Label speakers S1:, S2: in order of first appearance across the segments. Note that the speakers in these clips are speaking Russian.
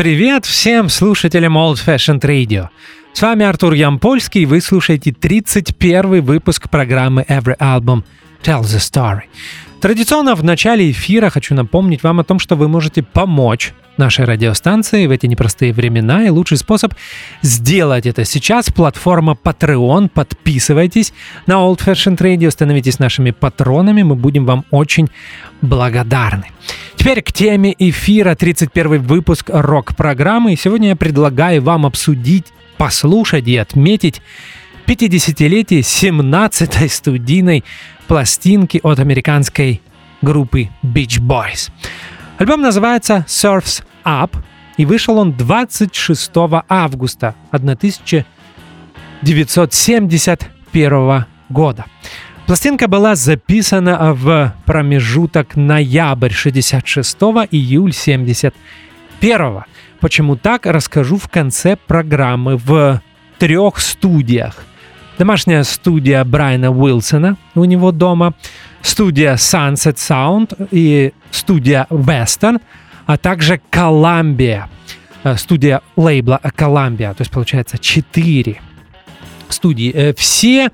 S1: Привет всем слушателям Old Fashioned Radio. С вами Артур Ямпольский, и вы слушаете 31 выпуск программы Every Album Tells a Story. Традиционно в начале эфира хочу напомнить вам о том, что вы можете помочь нашей радиостанции в эти непростые времена. И лучший способ сделать это сейчас – платформа Patreon. Подписывайтесь на Old Fashioned Radio, становитесь нашими патронами, мы будем вам очень благодарны. Теперь к теме эфира 31 выпуск рок-программы. И сегодня я предлагаю вам обсудить, послушать и отметить 50-летие 17-й студийной пластинки от американской группы Beach Boys. Альбом называется Surfs Up, и вышел он 26 августа 1971 года. Пластинка была записана в промежуток ноябрь 66 июль 71 Почему так, расскажу в конце программы в трех студиях. Домашняя студия Брайана Уилсона у него дома, студия Sunset Sound и студия Western, а также Columbia, э, студия лейбла Columbia, то есть получается 4 студии. Э, все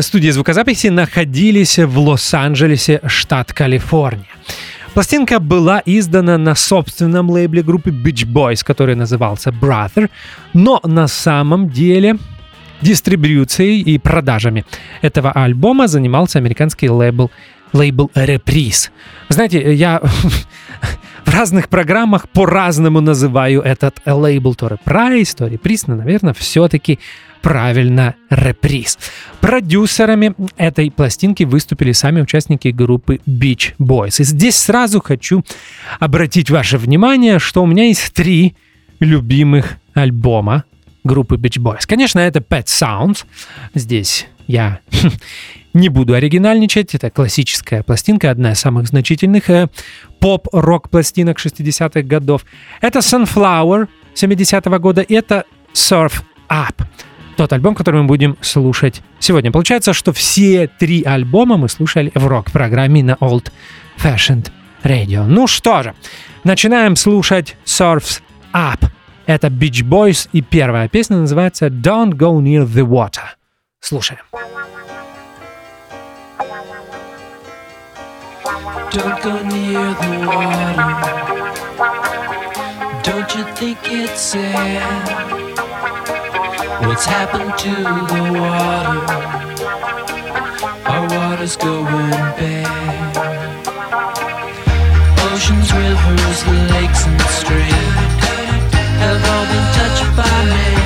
S1: студии звукозаписи находились в Лос-Анджелесе, штат Калифорния. Пластинка была издана на собственном лейбле группы Beach Boys, который назывался Brother, но на самом деле дистрибьюцией и продажами этого альбома занимался американский лейбл лейбл Reprise. Знаете, я в разных программах по-разному называю этот лейбл то Reprise, то Reprise, но, наверное, все-таки правильно Reprise. Продюсерами этой пластинки выступили сами участники группы Beach Boys. И здесь сразу хочу обратить ваше внимание, что у меня есть три любимых альбома группы Beach Boys. Конечно, это Pet Sounds. Здесь я не буду оригинальничать. Это классическая пластинка, одна из самых значительных э, поп-рок пластинок 60-х годов. Это Sunflower 70-го года. И это Surf Up тот альбом, который мы будем слушать сегодня. Получается, что все три альбома мы слушали в рок-программе на Old Fashioned Radio. Ну что же, начинаем слушать Surf's Up. Это Beach Boys, и первая песня называется Don't Go Near the Water. Слушаем. Don't go near the water. Don't you think it's sad? What's happened to the water? Our water's going bad. Oceans, rivers, lakes, and streams have all been touched by man.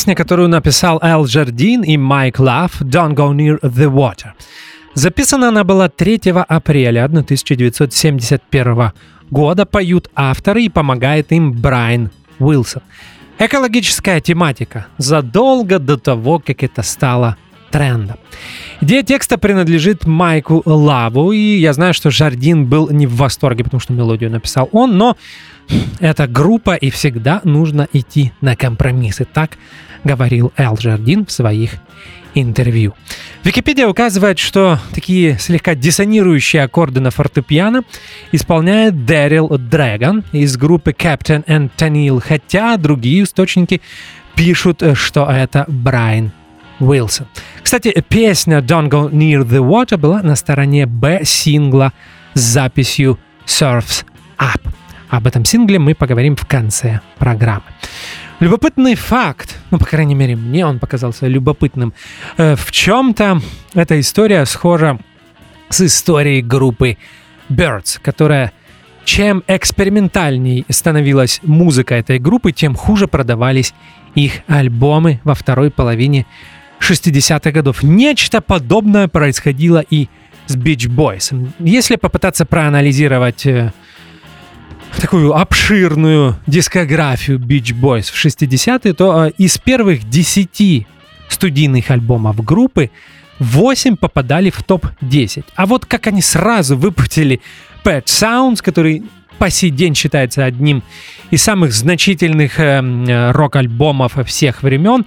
S1: Песня, которую написал Эл Жардин и Майк Лав «Don't Go Near the Water». Записана она была 3 апреля 1971 года. Поют авторы и помогает им Брайан Уилсон. Экологическая тематика задолго до того, как это стало трендом. Идея текста принадлежит Майку Лаву, и я знаю, что Жардин был не в восторге, потому что мелодию написал он, но это группа, и всегда нужно идти на компромиссы. Так говорил Эл Жардин в своих интервью. Википедия указывает, что такие слегка диссонирующие аккорды на фортепиано исполняет Дэрил Дрэгон из группы Captain and Tennille, хотя другие источники пишут, что это Брайан Уилсон. Кстати, песня Don't Go Near the Water была на стороне Б сингла с записью Surfs Up. Об этом сингле мы поговорим в конце программы. Любопытный факт, ну, по крайней мере, мне он показался любопытным. Э, В чем-то эта история схожа с историей группы Birds, которая чем экспериментальней становилась музыка этой группы, тем хуже продавались их альбомы во второй половине 60-х годов. Нечто подобное происходило и с Beach Boys. Если попытаться проанализировать э, такую обширную дискографию Beach Boys в 60-е, то э, из первых 10 студийных альбомов группы 8 попадали в топ-10. А вот как они сразу выпустили Pet Sounds, который по сей день считается одним из самых значительных э, э, рок-альбомов всех времен,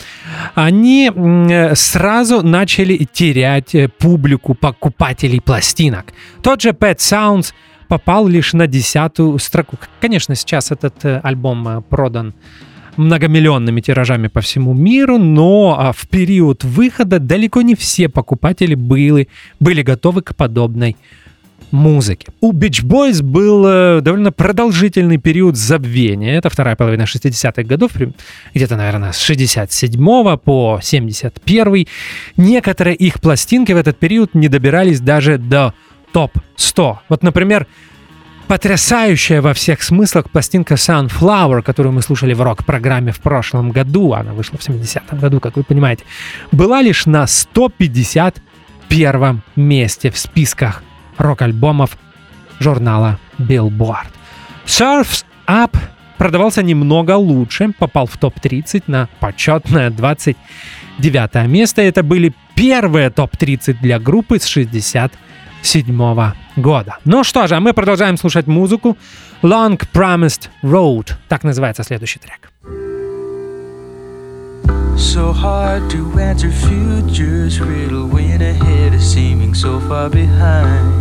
S1: они э, сразу начали терять публику покупателей пластинок. Тот же Pet Sounds попал лишь на десятую строку. Конечно, сейчас этот альбом продан многомиллионными тиражами по всему миру, но а, в период выхода далеко не все покупатели были, были готовы к подобной музыке. У Beach Boys был э, довольно продолжительный период забвения. Это вторая половина 60-х годов, где-то, наверное, с 67 по 71 Некоторые их пластинки в этот период не добирались даже до топ-100. Вот, например, потрясающая во всех смыслах пластинка Sunflower, которую мы слушали в рок-программе в прошлом году, она вышла в 70-м году, как вы понимаете, была лишь на 151 месте в списках рок-альбомов журнала Billboard. Surfs Up продавался немного лучше, попал в топ-30 на почетное 29 место. Это были первые топ-30 для группы с 67 года. Ну что же, а мы продолжаем слушать музыку. Long Promised Road. Так называется следующий трек.
S2: So hard to answer futures riddle when ahead is seeming so far behind.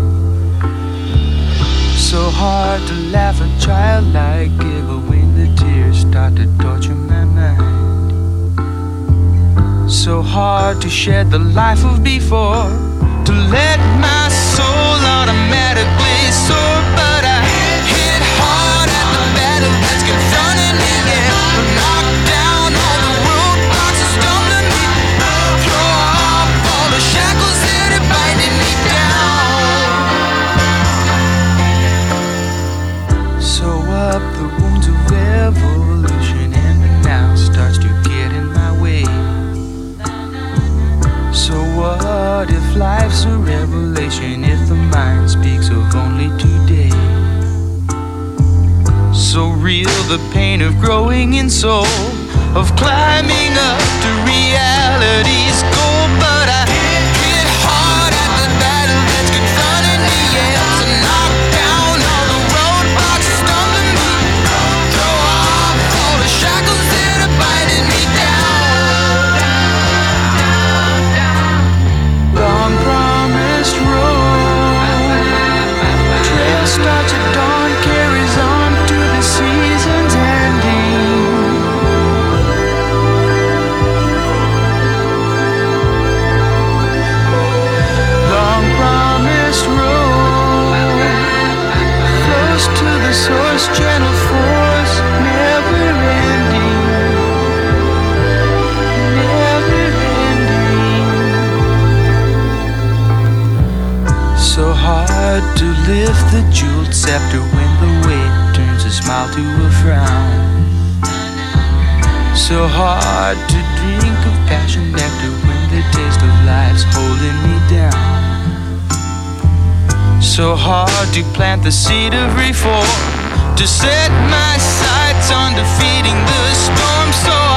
S2: So hard to laugh a childlike giggle when the tears start to torture my mind. So hard to shed the life of before, to let my soul automatically soar, what if life's a revelation if the mind speaks of only today? So real the pain of growing in soul, of climbing up to reality's goal, hard to lift the jeweled scepter when the weight turns a smile to a frown. So hard to drink of passion nectar when the taste of life's holding me down. So hard to plant the seed of reform, to set my sights on defeating the storm. So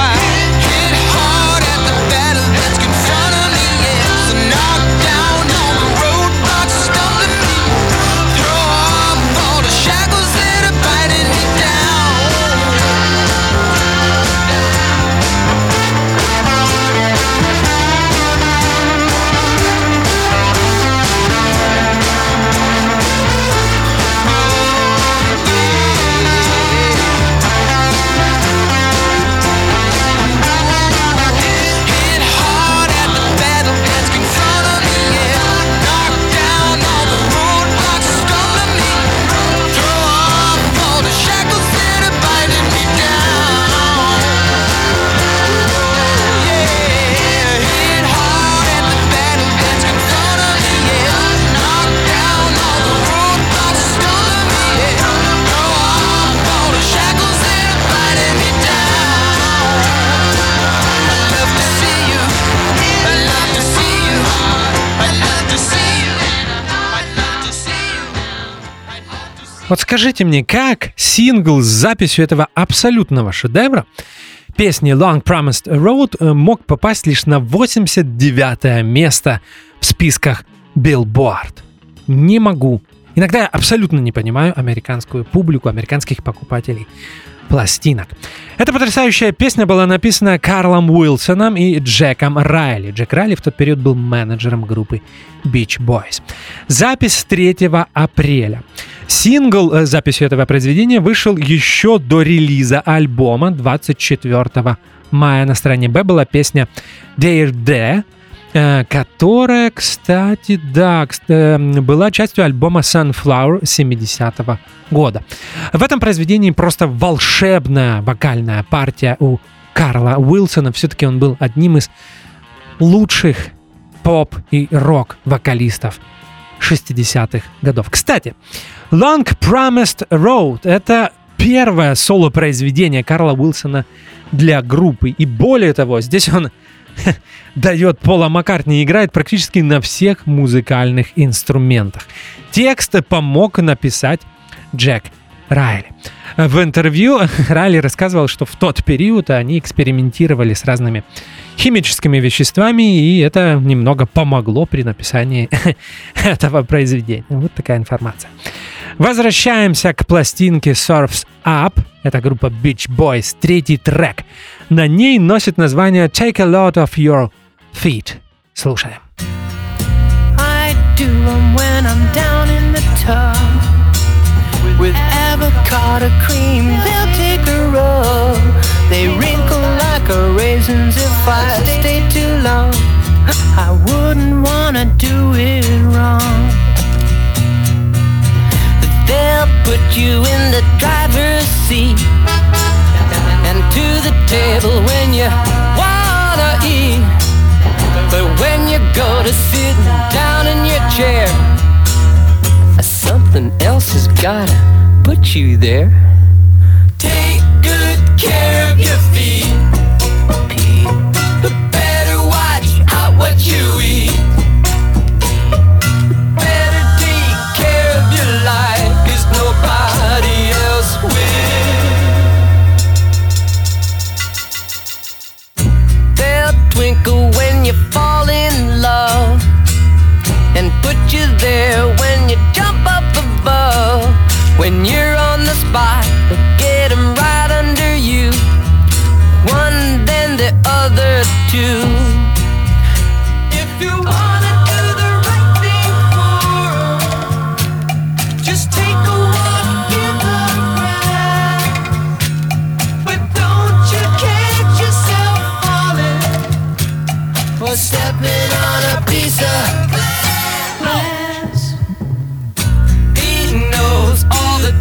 S1: Вот скажите мне, как сингл с записью этого абсолютного шедевра песни Long Promised Road э, мог попасть лишь на 89 место в списках Billboard? Не могу. Иногда я абсолютно не понимаю американскую публику, американских покупателей пластинок. Эта потрясающая песня была написана Карлом Уилсоном и Джеком Райли. Джек Райли в тот период был менеджером группы Beach Boys. Запись 3 апреля. Сингл э, с записью этого произведения вышел еще до релиза альбома 24 мая. На стороне Б была песня Dare Day, э, которая, кстати, да, э, была частью альбома Sunflower 70 года. В этом произведении просто волшебная вокальная партия у Карла Уилсона. Все-таки он был одним из лучших поп и рок вокалистов 60-х годов. Кстати, Long Promised Road — это первое соло-произведение Карла Уилсона для группы. И более того, здесь он дает Пола Маккартни играет практически на всех музыкальных инструментах. Текст помог написать Джек Райли. В интервью Райли рассказывал, что в тот период они экспериментировали с разными химическими веществами, и это немного помогло при написании этого произведения. Вот такая информация. Возвращаемся к пластинке Surf's Up. Это группа Beach Boys, третий трек. На ней носит название Take a Lot of Your Feet. Слушаем.
S3: I do when I'm down in the tub with avocado cream. They'll take a rub. They wrinkle like a raisins if I stay too long. I wouldn't wanna do it wrong. They'll put you in the driver's seat and to the table when you wanna eat. But when you go to sit down in your chair, something else has gotta put you there. Take good care of your feet. Better watch out what you eat. Better take care of your nobody else will. They'll twinkle when you fall in love and put you there when you. When you're on the spot, get 'em right under you. One, then the other two.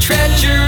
S3: treasure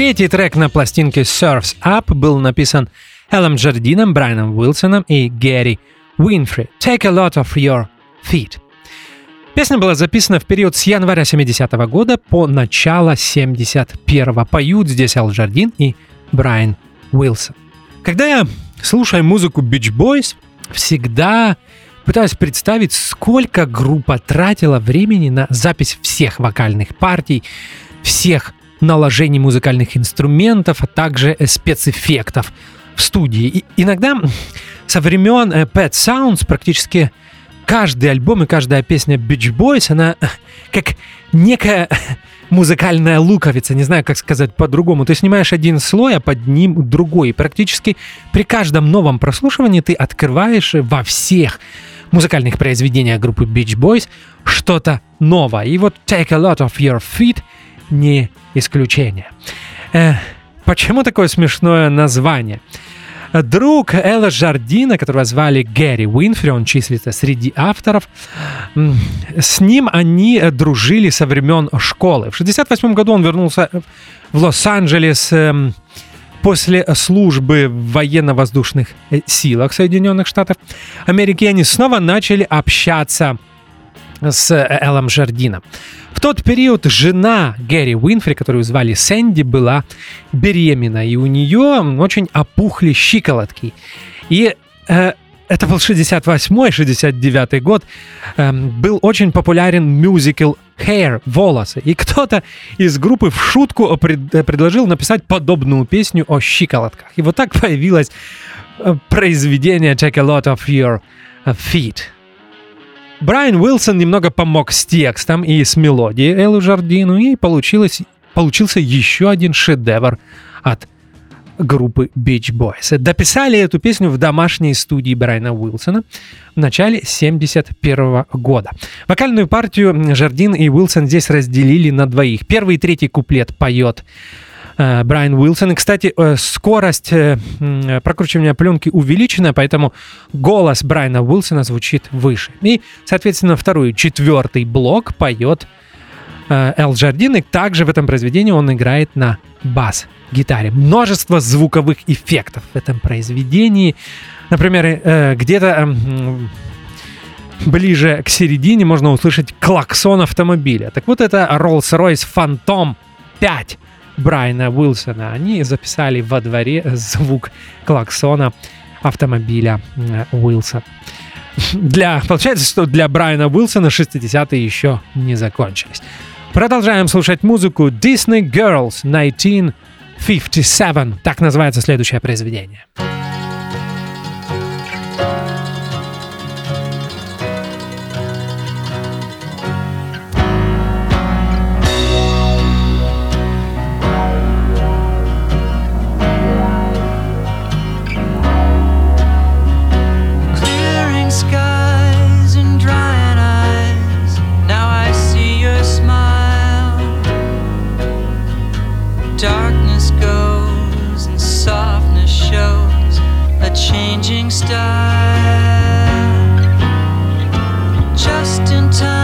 S1: Третий трек на пластинке Surf's Up был написан Эллом Джардином, Брайаном Уилсоном и Гэри Уинфри. Take a lot of your feet. Песня была записана в период с января 70 года по начало 71 Поют здесь Эл Джардин и Брайан Уилсон. Когда я слушаю музыку Beach Boys, всегда пытаюсь представить, сколько группа тратила времени на запись всех вокальных партий, всех наложений музыкальных инструментов, а также э, спецэффектов в студии. И иногда со времен э, Pet Sounds практически каждый альбом и каждая песня Beach Boys, она э, как некая музыкальная луковица, не знаю, как сказать по-другому. Ты снимаешь один слой, а под ним другой. И практически при каждом новом прослушивании ты открываешь во всех музыкальных произведениях группы Beach Boys что-то новое. И вот Take a Lot of Your Feet не исключение. Э, почему такое смешное название? Друг Элла Жардина, которого звали Гэри Уинфри, он числится среди авторов, с ним они дружили со времен школы. В 1968 году он вернулся в Лос-Анджелес эм, после службы в военно-воздушных э, силах Соединенных Штатов Америки. Они снова начали общаться с э, Эллом Жардином. В тот период жена Гэри Уинфри, которую звали Сэнди, была беременна, и у нее очень опухли щиколотки. И э, это был 68-69 год, эм, был очень популярен мюзикл Hair, волосы. И кто-то из группы в шутку пред- э, предложил написать подобную песню о щиколотках. И вот так появилось э, произведение Take a Lot of Your э, Feet. Брайан Уилсон немного помог с текстом и с мелодией Эллу Жардину, и получилось, получился еще один шедевр от группы Beach Boys. Дописали эту песню в домашней студии Брайана Уилсона в начале 71 года. Вокальную партию Жардин и Уилсон здесь разделили на двоих. Первый и третий куплет поет Брайан Уилсон. И, кстати, э, скорость э, прокручивания пленки увеличена, поэтому голос Брайана Уилсона звучит выше. И, соответственно, второй четвертый блок поет э, Эл Жардин, и также в этом произведении он играет на бас-гитаре. Множество звуковых эффектов в этом произведении. Например, э, где-то ближе к середине можно услышать клаксон автомобиля. Так вот, это Rolls-Royce Phantom 5 Брайана Уилсона. Они записали во дворе звук клаксона автомобиля э, Уилсон. Для, получается, что для Брайана Уилсона 60-е еще не Продолжаем слушать музыку Disney Girls 1957. Так называется следующее произведение.
S4: Changing style. Just in time,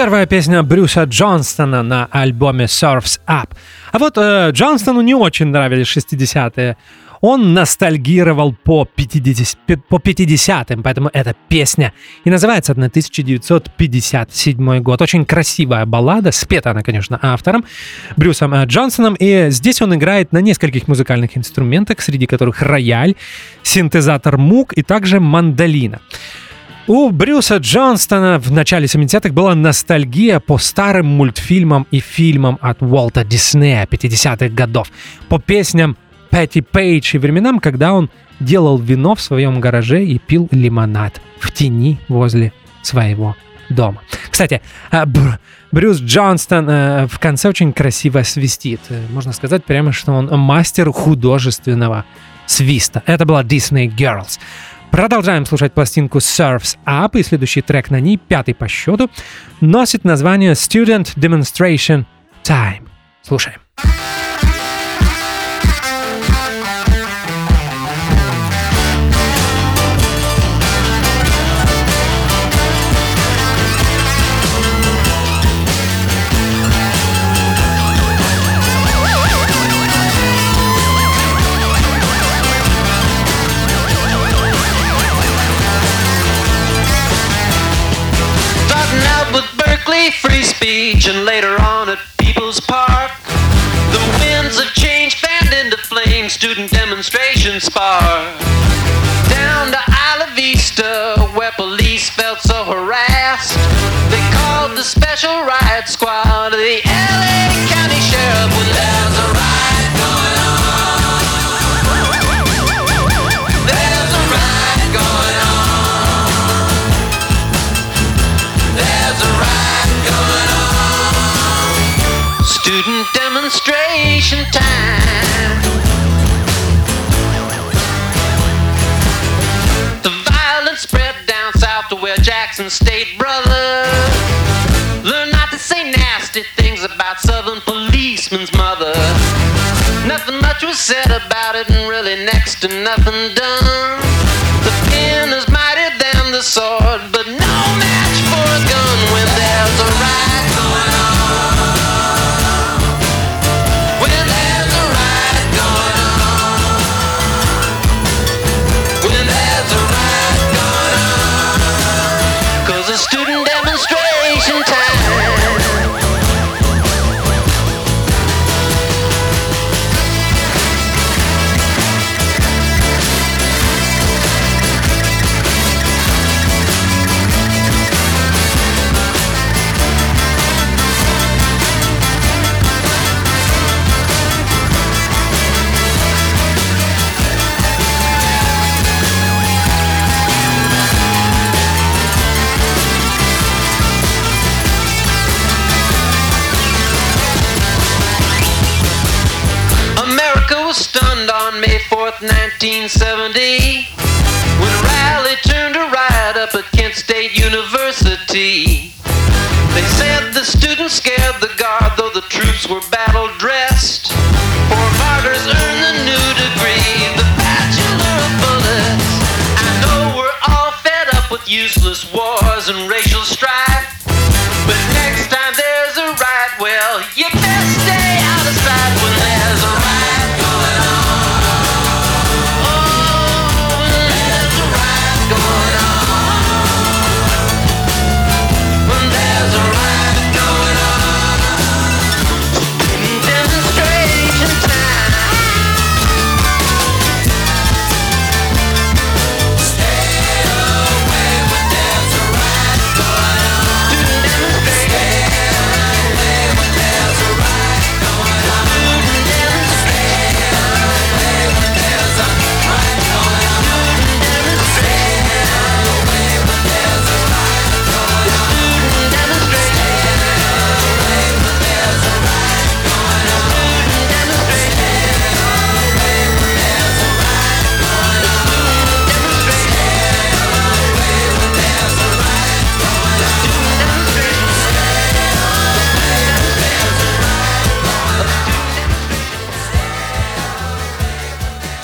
S1: Первая песня Брюса Джонстона на альбоме Surf's Up. А вот э, Джонстону не очень нравились 60-е. Он ностальгировал по 50, по 50-м, поэтому эта песня и называется 1957 год. Очень красивая баллада, спета она, конечно, автором Брюсом э, Джонсоном, и здесь он играет на нескольких музыкальных инструментах, среди которых рояль, синтезатор мук и также мандолина. У Брюса Джонстона в начале 70-х была ностальгия по старым мультфильмам и фильмам от Уолта Диснея 50-х годов, по песням Пэтти Пейдж и временам, когда он делал вино в своем гараже и пил лимонад в тени возле своего дома. Кстати, Бр- Брюс Джонстон э, в конце очень красиво свистит. Э, Можно сказать прямо, что он мастер художественного свиста. Это была Disney Girls. Продолжаем слушать пластинку Surf's Up, и следующий трек на ней, пятый по счету, носит название Student Demonstration Time. Слушаем.
S5: Free speech, and later on at People's Park. The winds of change fanned into flame, student demonstration spark. Down to Isla Vista, where police felt so harassed. They called the special riot squad, the LA County Sheriff with there's demonstration time. The violence spread down south to where Jackson State brother learned not to say nasty things about Southern policeman's mother. Nothing much was said about it, and really next to nothing done. Were battle dressed.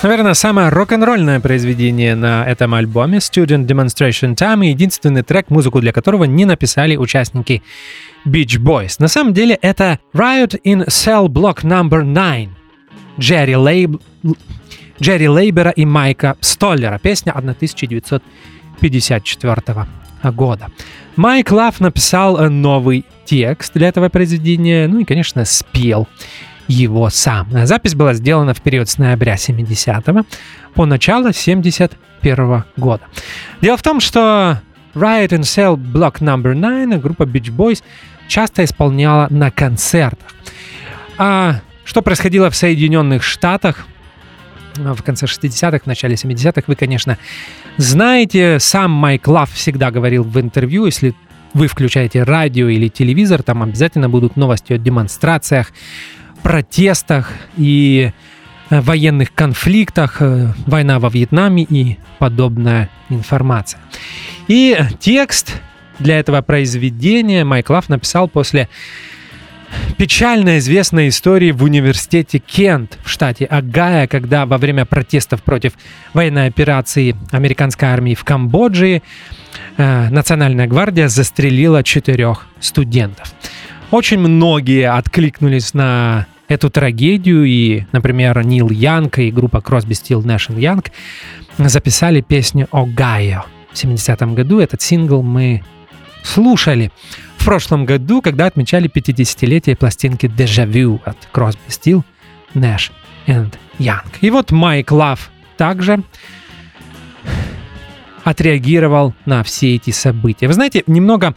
S1: Наверное, самое рок-н-ролльное произведение на этом альбоме Student Demonstration Time и единственный трек, музыку для которого не написали участники Beach Boys. На самом деле это Riot in Cell Block Number 9 Джерри, Лейб... Джерри Лейбера и Майка Столлера. Песня 1954 года. Майк Лав написал новый текст для этого произведения, ну и, конечно, спел его сам. Запись была сделана в период с ноября 70 по начало 71 года. Дело в том, что Riot and Cell Block Number 9 группа Beach Boys часто исполняла на концертах. А что происходило в Соединенных Штатах в конце 60-х, в начале 70-х, вы, конечно, знаете. Сам Майк Лав всегда говорил в интервью, если вы включаете радио или телевизор, там обязательно будут новости о демонстрациях, протестах и э, военных конфликтах, э, война во Вьетнаме и подобная информация. И текст для этого произведения Майк Лав написал после печально известной истории в университете Кент в штате Агая, когда во время протестов против военной операции американской армии в Камбодже э, Национальная гвардия застрелила четырех студентов. Очень многие откликнулись на эту трагедию, и, например, Нил Янг и группа Crosby, Still Nash Young записали песню «Огайо» в 70-м году. Этот сингл мы слушали в прошлом году, когда отмечали 50-летие пластинки «Deja Vu» от Crosby, Still, Nash Young. И вот Майк Лав также отреагировал на все эти события. Вы знаете, немного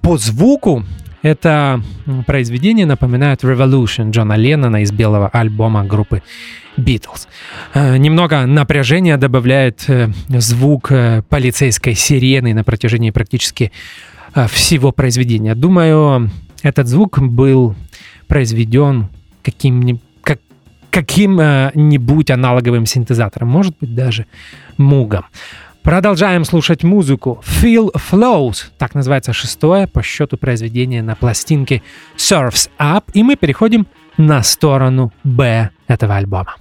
S1: по звуку это произведение напоминает Revolution Джона Леннона из белого альбома группы Beatles. Э, Немного напряжения добавляет э, звук э, полицейской сирены на протяжении практически всего произведения. Думаю, этот звук был произведен каким-нибудь как, каким-нибудь аналоговым синтезатором, может быть, даже мугом. Продолжаем слушать музыку. Feel Flows, так называется шестое по счету произведение на пластинке Surfs Up, и мы переходим на сторону Б этого альбома.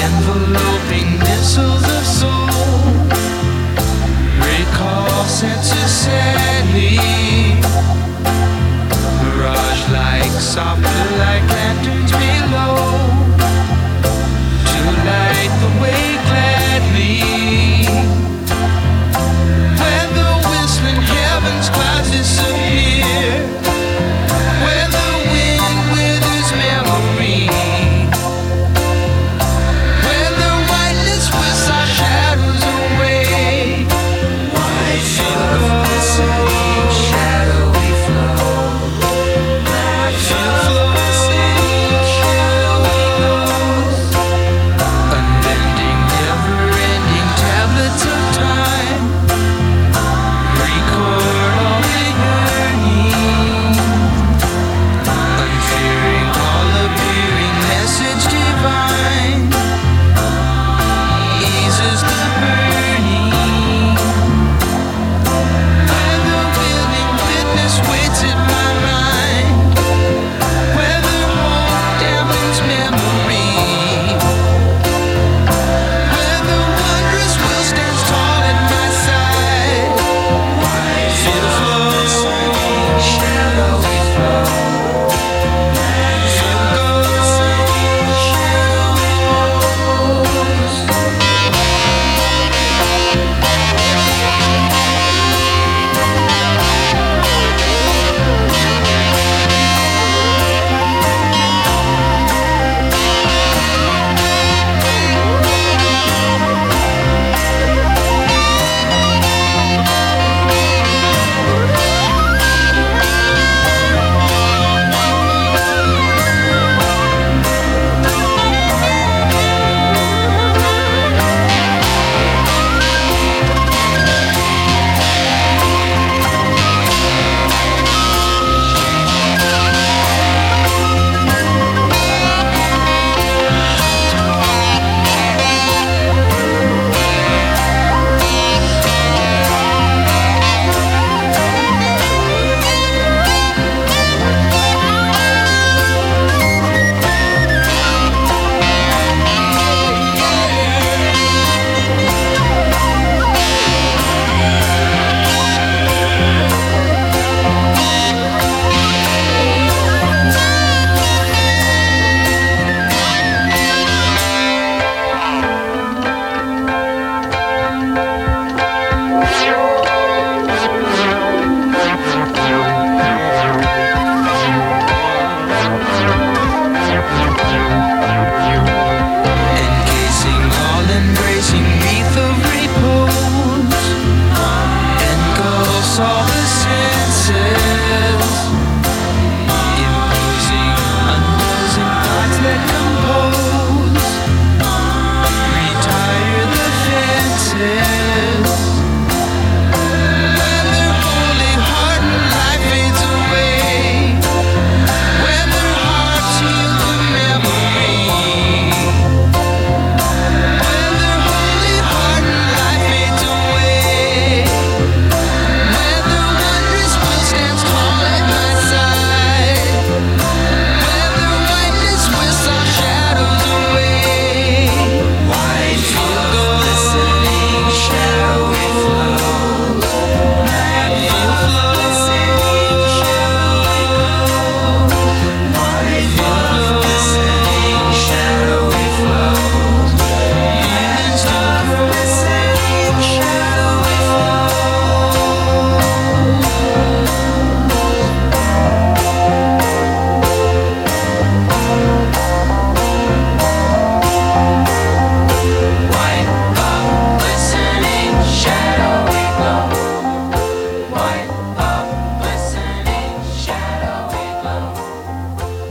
S2: enveloping missiles of soul. Softly like lanterns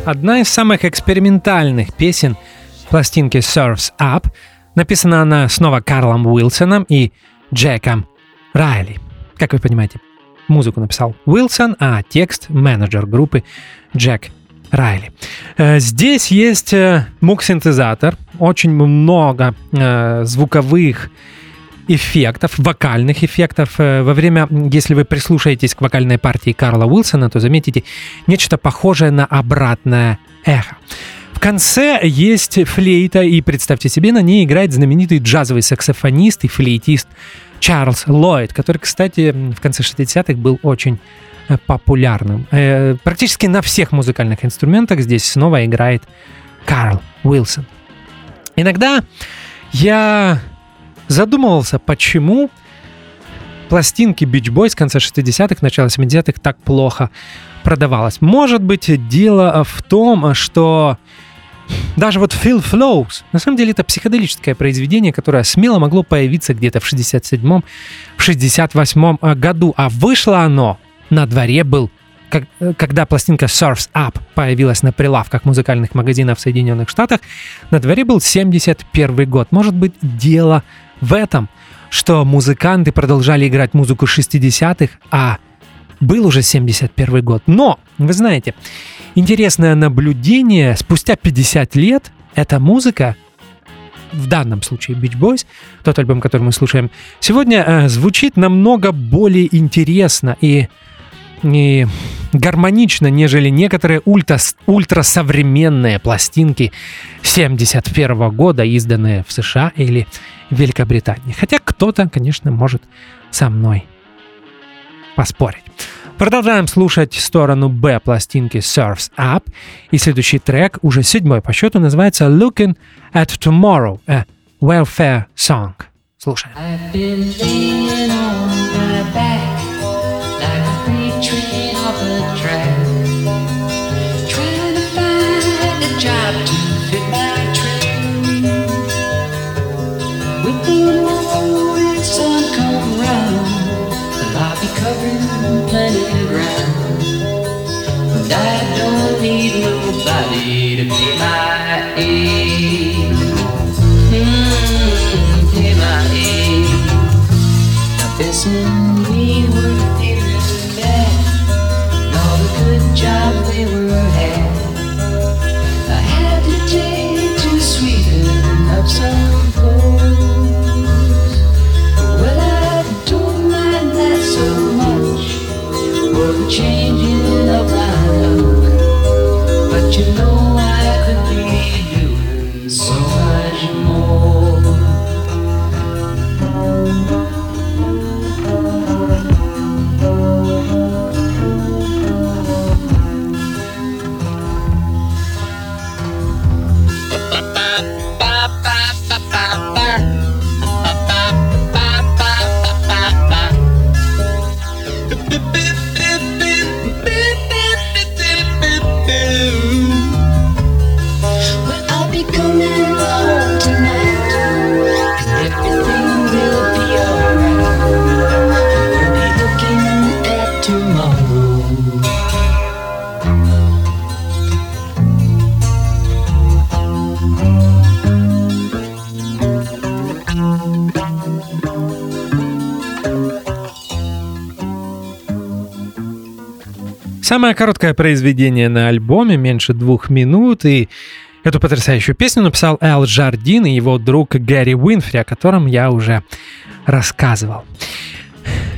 S1: одна из самых экспериментальных песен пластинки Surf's Up. Написана она снова Карлом Уилсоном и Джеком Райли. Как вы понимаете, музыку написал Уилсон, а текст менеджер группы Джек Райли. Э, Здесь есть э, мук-синтезатор, очень много э, звуковых эффектов, вокальных эффектов. Э, Во время, если вы прислушаетесь к вокальной партии Карла Уилсона, то заметите нечто похожее на обратное эхо. В конце есть флейта, и представьте себе, на ней играет знаменитый джазовый саксофонист и флейтист Чарльз Ллойд, который, кстати, в конце 60-х был очень э, популярным. Э, Практически на всех музыкальных инструментах здесь снова играет Карл Уилсон. Иногда я задумывался, почему пластинки Beach Boys конца 60-х, начала 70-х так плохо продавалось. Может быть, дело в том, что даже вот Phil Flows, на самом деле это психоделическое произведение, которое смело могло появиться где-то в 67-м, в 68-м году, а вышло оно на дворе был э, когда пластинка Surf's Up появилась на прилавках музыкальных магазинов в Соединенных Штатах, на дворе был 71 год. Может быть, дело в этом, что музыканты продолжали играть музыку 60-х, а был уже 71 год. Но, вы знаете, интересное наблюдение, спустя 50 лет эта музыка, в данном случае Beach Boys, тот альбом, который мы слушаем сегодня, э, звучит намного более интересно и, и гармонично, нежели некоторые ультра, ультрасовременные пластинки 71 года, изданные в США или Великобритании. Хотя кто-то, конечно, может со мной поспорить. Продолжаем слушать сторону Б пластинки Surf's Up. И следующий трек, уже седьмой по счету, называется Looking at Tomorrow, a welfare song. Слушаем.
S3: I've been a track, trying to find a job to fit my trade. With the morning sun come round, I'll be covering plenty of ground. But I don't need nobody to pay my aid. Mm, pay my aid. Now listen,
S1: короткое произведение на альбоме, меньше двух минут, и эту потрясающую песню написал Эл Жардин и его друг Гэри Уинфри, о котором я уже рассказывал.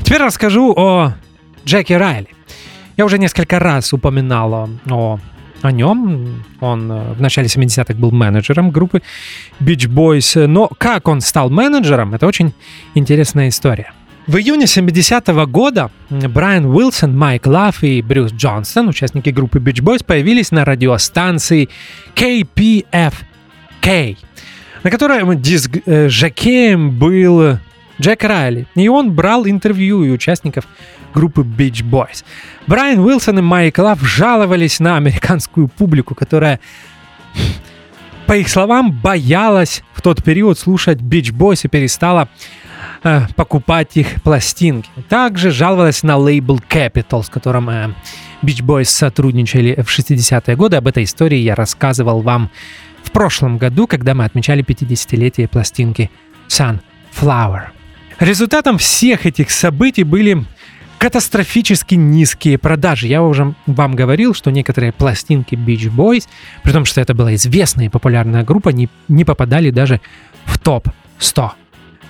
S1: Теперь расскажу о Джеки Райли. Я уже несколько раз упоминал о, о, о нем. Он э, в начале 70-х был менеджером группы Beach Boys. Но как он стал менеджером, это очень интересная история. В июне 70-го года Брайан Уилсон, Майк Лав и Брюс Джонстон, участники группы Beach Boys, появились на радиостанции KPFK, на которой диск э, жокеем был Джек Райли. И он брал интервью у участников группы Beach Boys. Брайан Уилсон и Майк Лав жаловались на американскую публику, которая по их словам, боялась в тот период слушать Beach Boys и перестала э, покупать их пластинки. Также жаловалась на лейбл Capital, с которым э, Beach Boys сотрудничали в 60-е годы. Об этой истории я рассказывал вам в прошлом году, когда мы отмечали 50-летие пластинки Sunflower. Результатом всех этих событий были катастрофически низкие продажи. Я уже вам говорил, что некоторые пластинки Beach Boys, при том, что это была известная и популярная группа, не, не попадали даже в топ-100.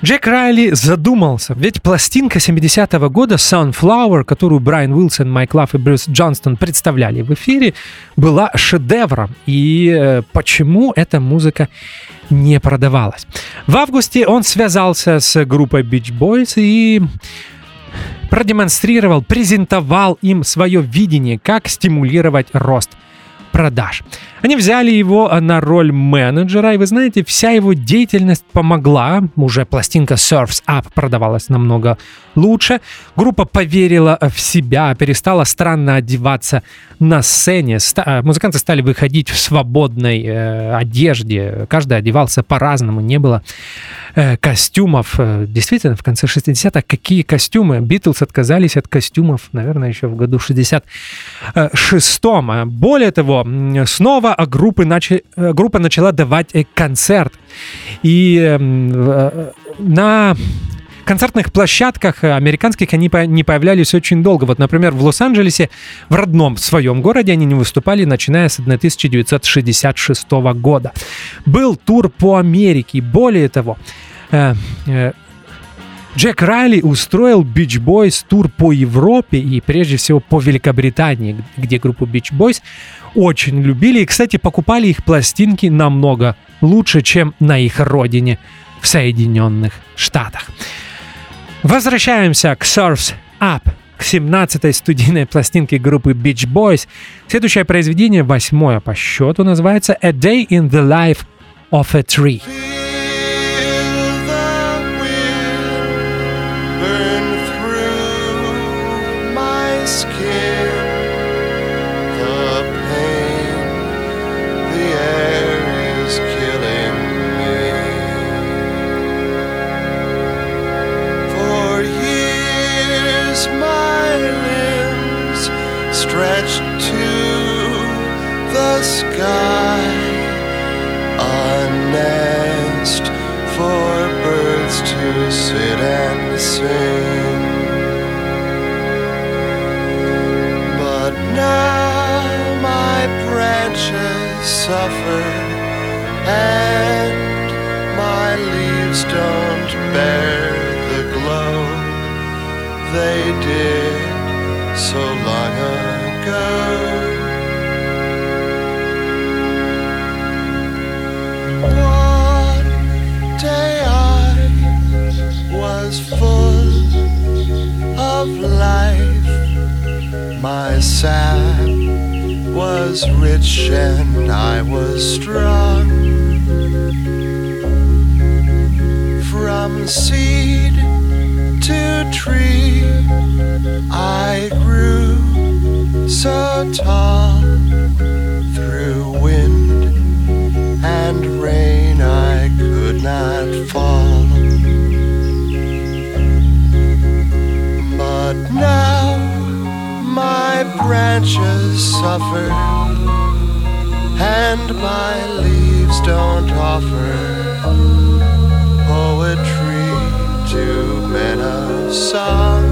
S1: Джек Райли задумался, ведь пластинка 70-го года Sunflower, которую Брайан Уилсон, Майк Лав и Брюс Джонстон представляли в эфире, была шедевром. И э, почему эта музыка не продавалась? В августе он связался с группой Beach Boys и продемонстрировал, презентовал им свое видение, как стимулировать рост продаж. Они взяли его на роль менеджера, и вы знаете, вся его деятельность помогла. Уже пластинка Surfs Up продавалась намного лучше. Группа поверила в себя, перестала странно одеваться на сцене. Ста- музыканты стали выходить в свободной э, одежде. Каждый одевался по-разному, не было э, костюмов. Э, Действительно, в конце 60-х какие костюмы? Битлз отказались от костюмов, наверное, еще в году 66-м. Более того, снова группы начали, группа начала давать э, концерт. И м, э, на концертных площадках э, американских они не появлялись очень долго. Вот, например, в Лос-Анджелесе, в родном своем городе, они не выступали, начиная с 1966 года. Был тур по Америке. Более того, э, э, Джек Райли устроил Beach Boys тур по Европе и прежде всего по Великобритании, где группу Beach Boys очень любили и, кстати, покупали их пластинки намного лучше, чем на их родине в Соединенных Штатах. Возвращаемся к Surf's Up, к 17-й студийной пластинке группы Beach Boys. Следующее произведение, восьмое по счету, называется A Day in the Life of a Tree.
S2: Suffer and my leaves don't bear the glow they did so long ago. One day I was full of life. My sap was rich and I was strong. From seed to tree, I grew so tall through wind and rain I could not fall. My branches suffer and my leaves don't offer poetry to men of song.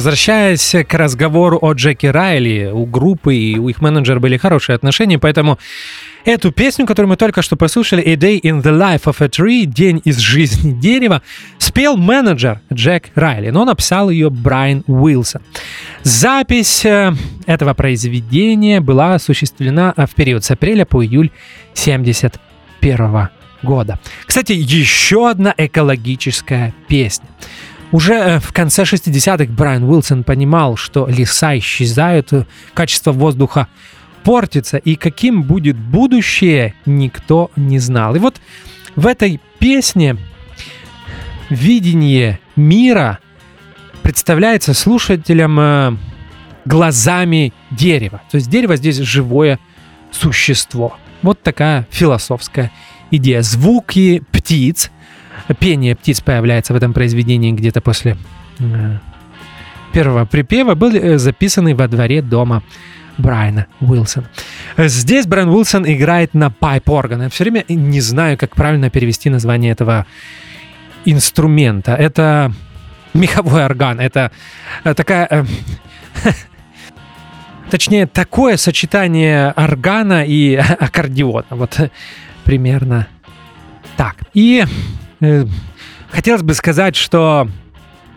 S1: Возвращаясь к разговору о Джеке Райли, у группы и у их менеджера были хорошие отношения, поэтому эту песню, которую мы только что послушали, «A Day in the Life of a Tree», «День из жизни дерева», спел менеджер Джек Райли, но написал ее Брайан Уилсон. Запись э, этого произведения была осуществлена э, в период с апреля по июль 71 года. Кстати, еще одна экологическая песня. Уже э, в конце 60-х Брайан Уилсон понимал, что леса исчезают, э, качество воздуха портится, и каким будет будущее, никто не знал. И вот в этой песне видение мира представляется слушателям э, глазами дерева. То есть дерево здесь живое существо. Вот такая философская идея. Звуки птиц, пение птиц появляется в этом произведении где-то после э, первого припева, были э, записаны во дворе дома Брайана Уилсона. Здесь Брайан Уилсон играет на пайп-орган. Я все время не знаю, как правильно перевести название этого инструмента. Это меховой орган. Это э, такая... Точнее, такое сочетание органа и аккордеона. Вот примерно так. И хотелось бы сказать, что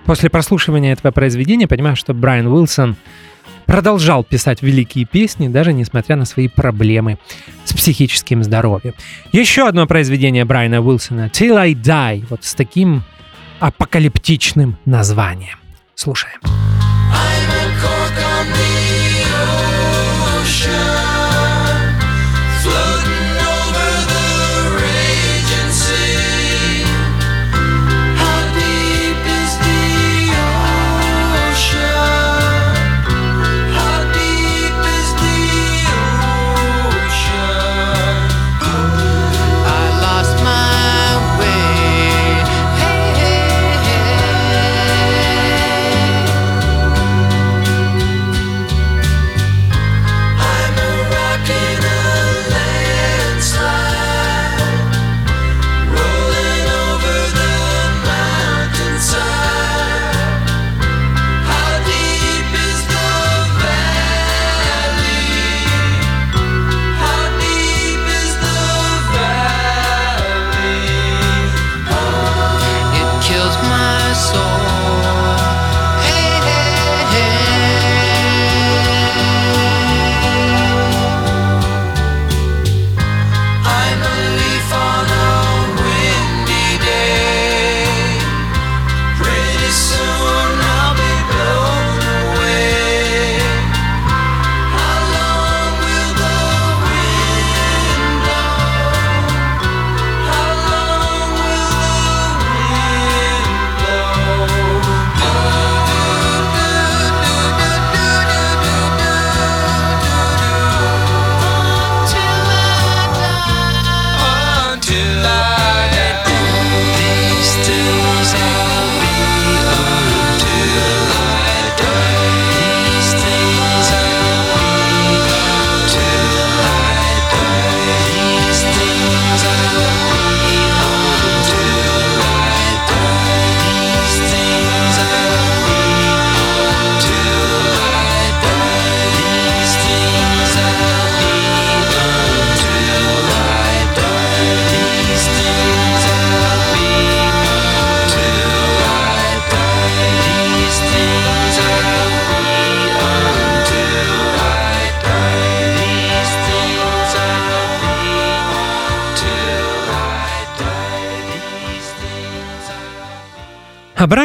S1: после прослушивания этого произведения понимаю, что Брайан Уилсон продолжал писать великие песни, даже несмотря на свои проблемы с психическим здоровьем. Еще одно произведение Брайана Уилсона «Till I Die», вот с таким апокалиптичным названием. Слушаем.
S6: I'm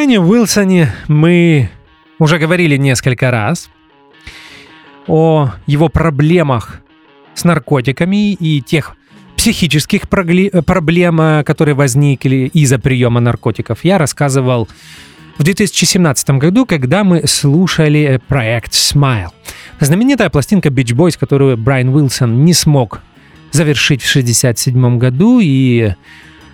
S1: Брайане Уилсоне мы уже говорили несколько раз. О его проблемах с наркотиками и тех психических э, проблем, э, которые возникли из-за приема наркотиков, я рассказывал в 2017 году, когда мы слушали э, проект Smile. Знаменитая пластинка Beach Boys, которую Брайан Уилсон не смог завершить в 1967 году, и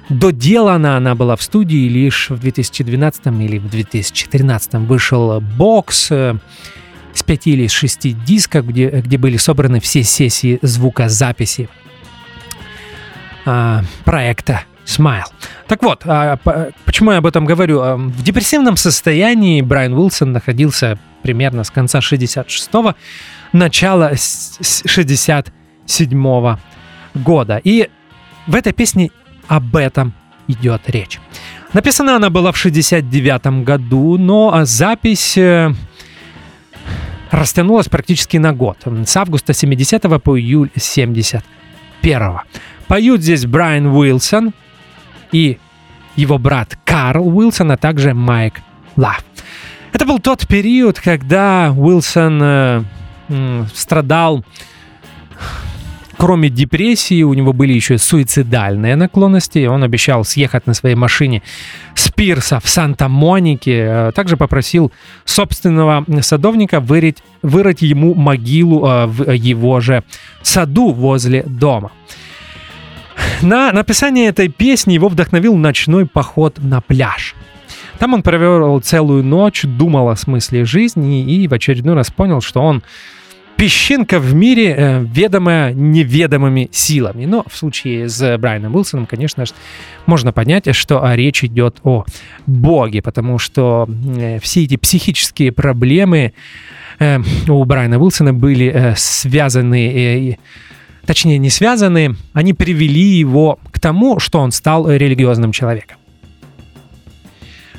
S1: доделана она была в студии лишь в 2012 или в 2013 вышел бокс э, с пяти или шести дисков, где, где были собраны все сессии звукозаписи а, проекта Smile. Так вот, а, по- почему я об этом говорю? А, В депрессивном состоянии Брайан Уилсон находился примерно с конца 66-го, начала с- с 67-го года. И в этой песне об этом идет речь. Написана она была в 69 году, но а, запись э, растянулась практически на год. С августа 70 по июль 71 Поют здесь Брайан Уилсон и его брат Карл Уилсон, а также Майк Лав. Это был тот период, когда Уилсон э, м, страдал Кроме депрессии, у него были еще суицидальные наклонности. Он обещал съехать на своей машине с пирса в Санта-Монике. Э, Также попросил собственного садовника вырыть, вырыть ему могилу э, в его же саду возле дома. На написание этой песни его вдохновил ночной поход на пляж. Там он провел целую ночь, думал о смысле жизни и в очередной раз понял, что он песчинка в мире, э, ведомая неведомыми силами. Но в случае с Брайаном Уилсоном, конечно же, можно понять, что а, речь идет о Боге, потому что э, все эти психические проблемы э, у Брайана Уилсона были связаны, точнее не связаны, они привели его к тому, что он стал религиозным человеком.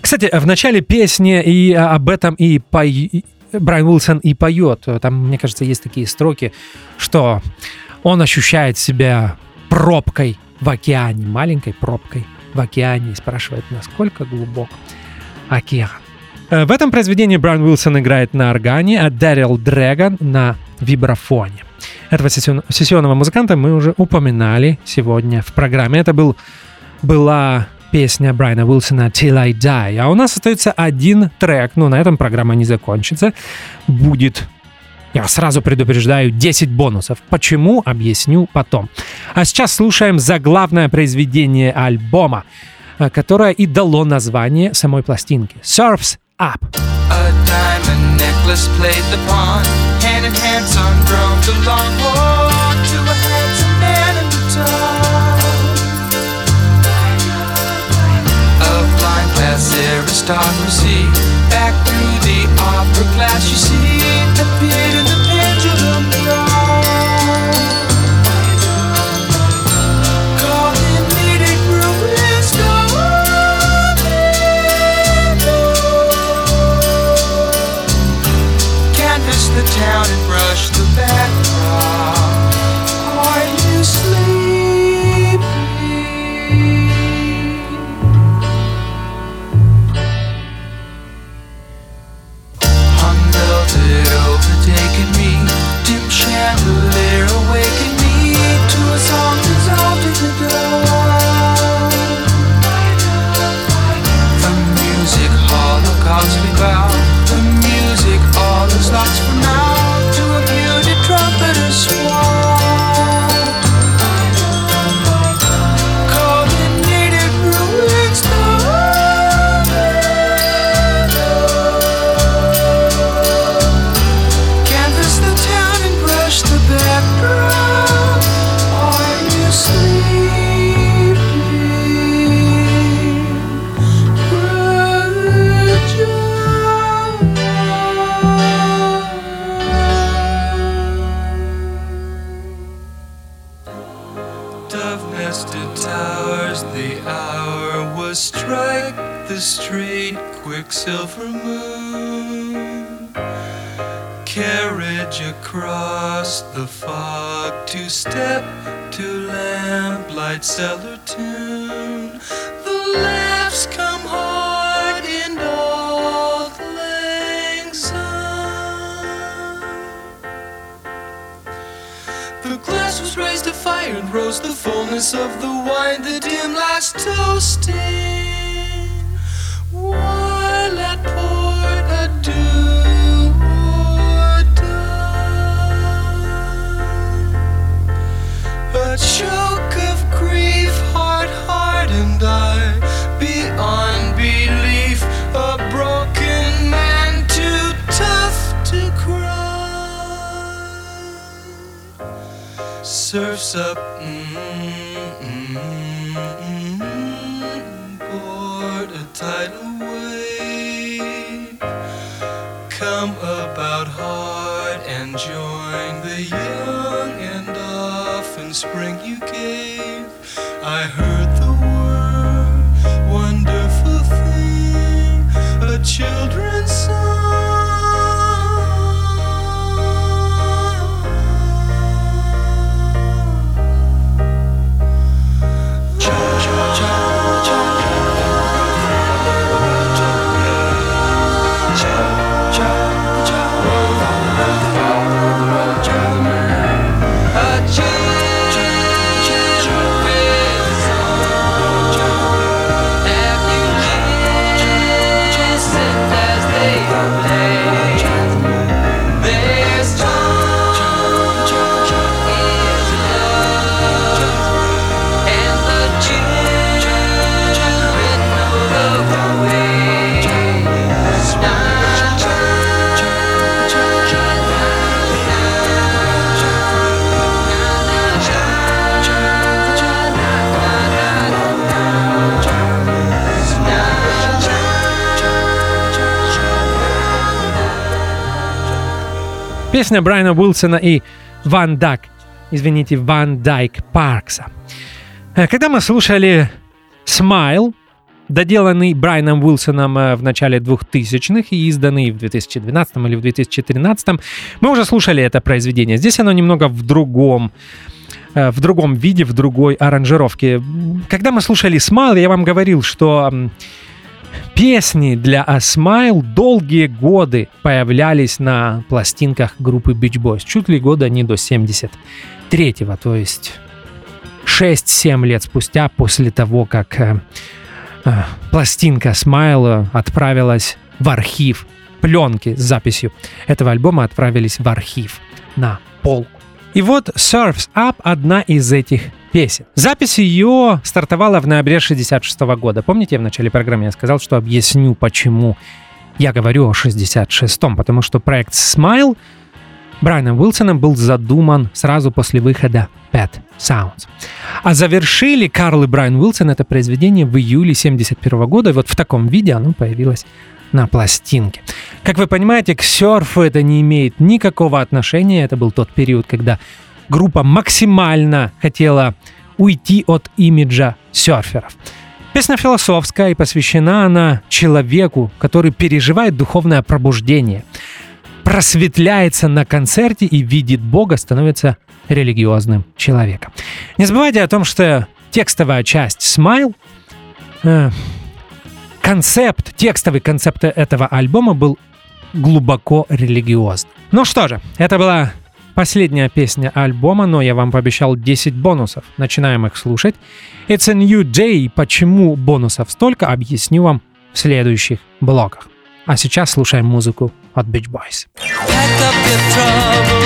S1: Кстати, в начале песни и а, об этом и пой- и Брайан Уилсон и поет. Там, мне кажется, есть такие строки, что он ощущает себя пробкой в океане, маленькой пробкой в океане, и спрашивает, насколько глубок океан. Э, В этом произведении Брайан Уилсон играет на органе, а Дэрил Дрэгон на вибрафоне. Этого сессион- сессионного музыканта мы уже упоминали сегодня в программе. Это был, была песня Брайана Уилсона «Till I Die». А у нас остается один трек, но на этом программа не закончится. Будет я сразу предупреждаю 10 бонусов. Почему? Объясню потом. А сейчас слушаем заглавное произведение альбома, э, которое и дало название самой пластинки. Surfs Up.
S6: A diamond necklace played the pawn. Hand in hand, son roamed a Glass aristocracy. Back through the opera glass, you see, appeared in the has it overtaken me? Cellar tune. The laughs come hard in old lang. The glass was raised to fire and rose the fullness of the wine, the dim last toasting. Up.
S1: Песня Брайана Уилсона и Ван Дак, извините, Ван Дайк Паркса. Э, Когда мы слушали Smile, доделанный Брайаном Уилсоном э, в начале 2000-х и изданный в 2012 или в 2013, мы уже слушали это произведение. Здесь оно немного в другом э, в другом виде, в другой аранжировке. Когда мы слушали Smile, я вам говорил, что песни для A Smile долгие годы появлялись на пластинках группы Beach Boys. Чуть ли года не до 73-го, то есть 6-7 лет спустя после того, как э, э, пластинка Smile отправилась в архив. Пленки с записью этого альбома отправились в архив на полку. И вот Surf's Up одна из этих песен. Запись ее стартовала в ноябре 66 года. Помните, в начале программы я сказал, что объясню, почему я говорю о 66-м, потому что проект Smile Брайаном Уилсоном был задуман сразу после выхода Pet Sounds. А завершили Карл и Брайан Уилсон это произведение в июле 71 года, и вот в таком виде оно появилось на пластинке. Как вы понимаете, к серфу это не имеет никакого отношения. Это был тот период, когда группа максимально хотела уйти от имиджа серферов. Песня философская и посвящена она человеку, который переживает духовное пробуждение, просветляется на концерте и видит Бога, становится религиозным человеком. Не забывайте о том, что текстовая часть «Smile» э, концепт, текстовый концепт этого альбома был глубоко религиозный. Ну что же, это была последняя песня альбома, но я вам пообещал 10 бонусов. Начинаем их слушать. It's a new day. Почему бонусов столько, объясню вам в следующих блоках. А сейчас слушаем музыку от Beach Boys.
S6: Pack up your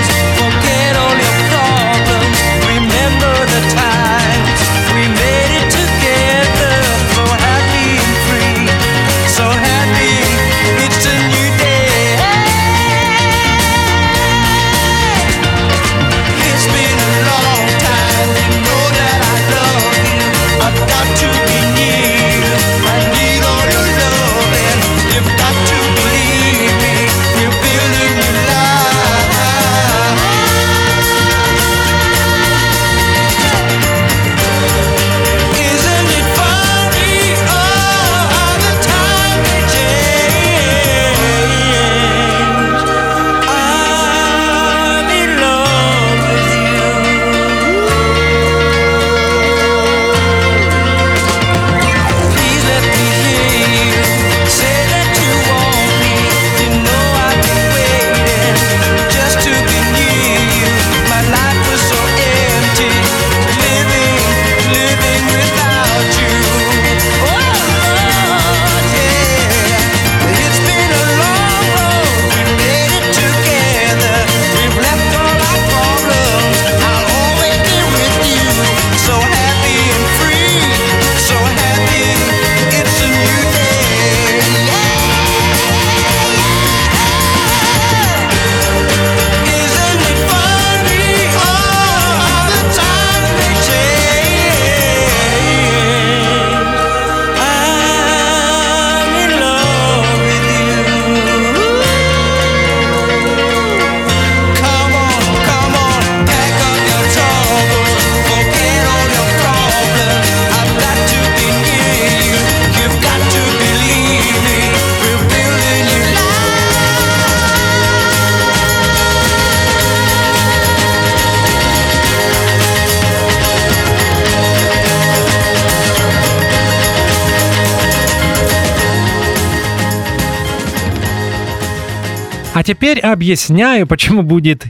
S1: теперь объясняю, почему будет...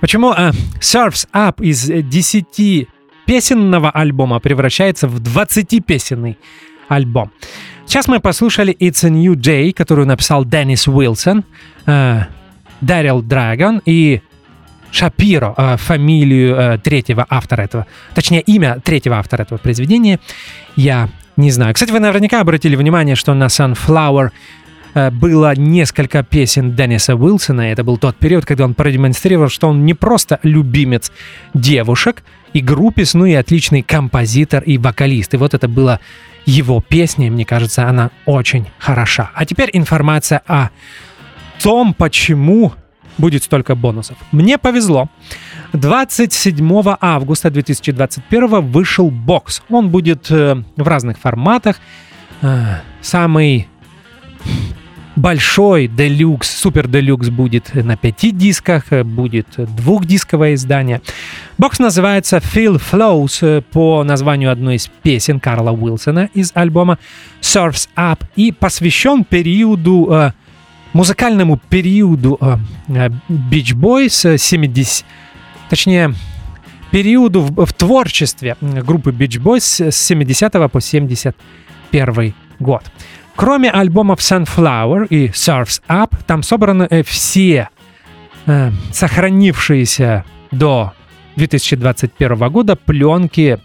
S1: Почему э, Surf's Up из 10 песенного альбома превращается в 20-песенный альбом. Сейчас мы послушали It's a New Day, которую написал Деннис Уилсон, э, Драгон и Шапиро, э, фамилию э, третьего автора этого, точнее имя третьего автора этого произведения, я не знаю. Кстати, вы наверняка обратили внимание, что на Sunflower было несколько песен Денниса Уилсона. Это был тот период, когда он продемонстрировал, что он не просто любимец девушек и группис, но и отличный композитор и вокалист. И вот это было его песня, мне кажется, она очень хороша. А теперь информация о том, почему будет столько бонусов. Мне повезло. 27 августа 2021 вышел бокс. Он будет э, в разных форматах. Э, самый большой делюкс, супер делюкс будет на пяти дисках, э, будет двухдисковое издание. Бокс называется Feel Flows э, по названию одной из песен Карла Уилсона из альбома Surf's Up и посвящен периоду э, музыкальному периоду Beach Boys э, 70, точнее периоду в, в творчестве группы Beach Boys с 70 по 71 год. Кроме альбомов Sunflower и Surf's Up, там собраны э, все э, сохранившиеся до 2021 года пленки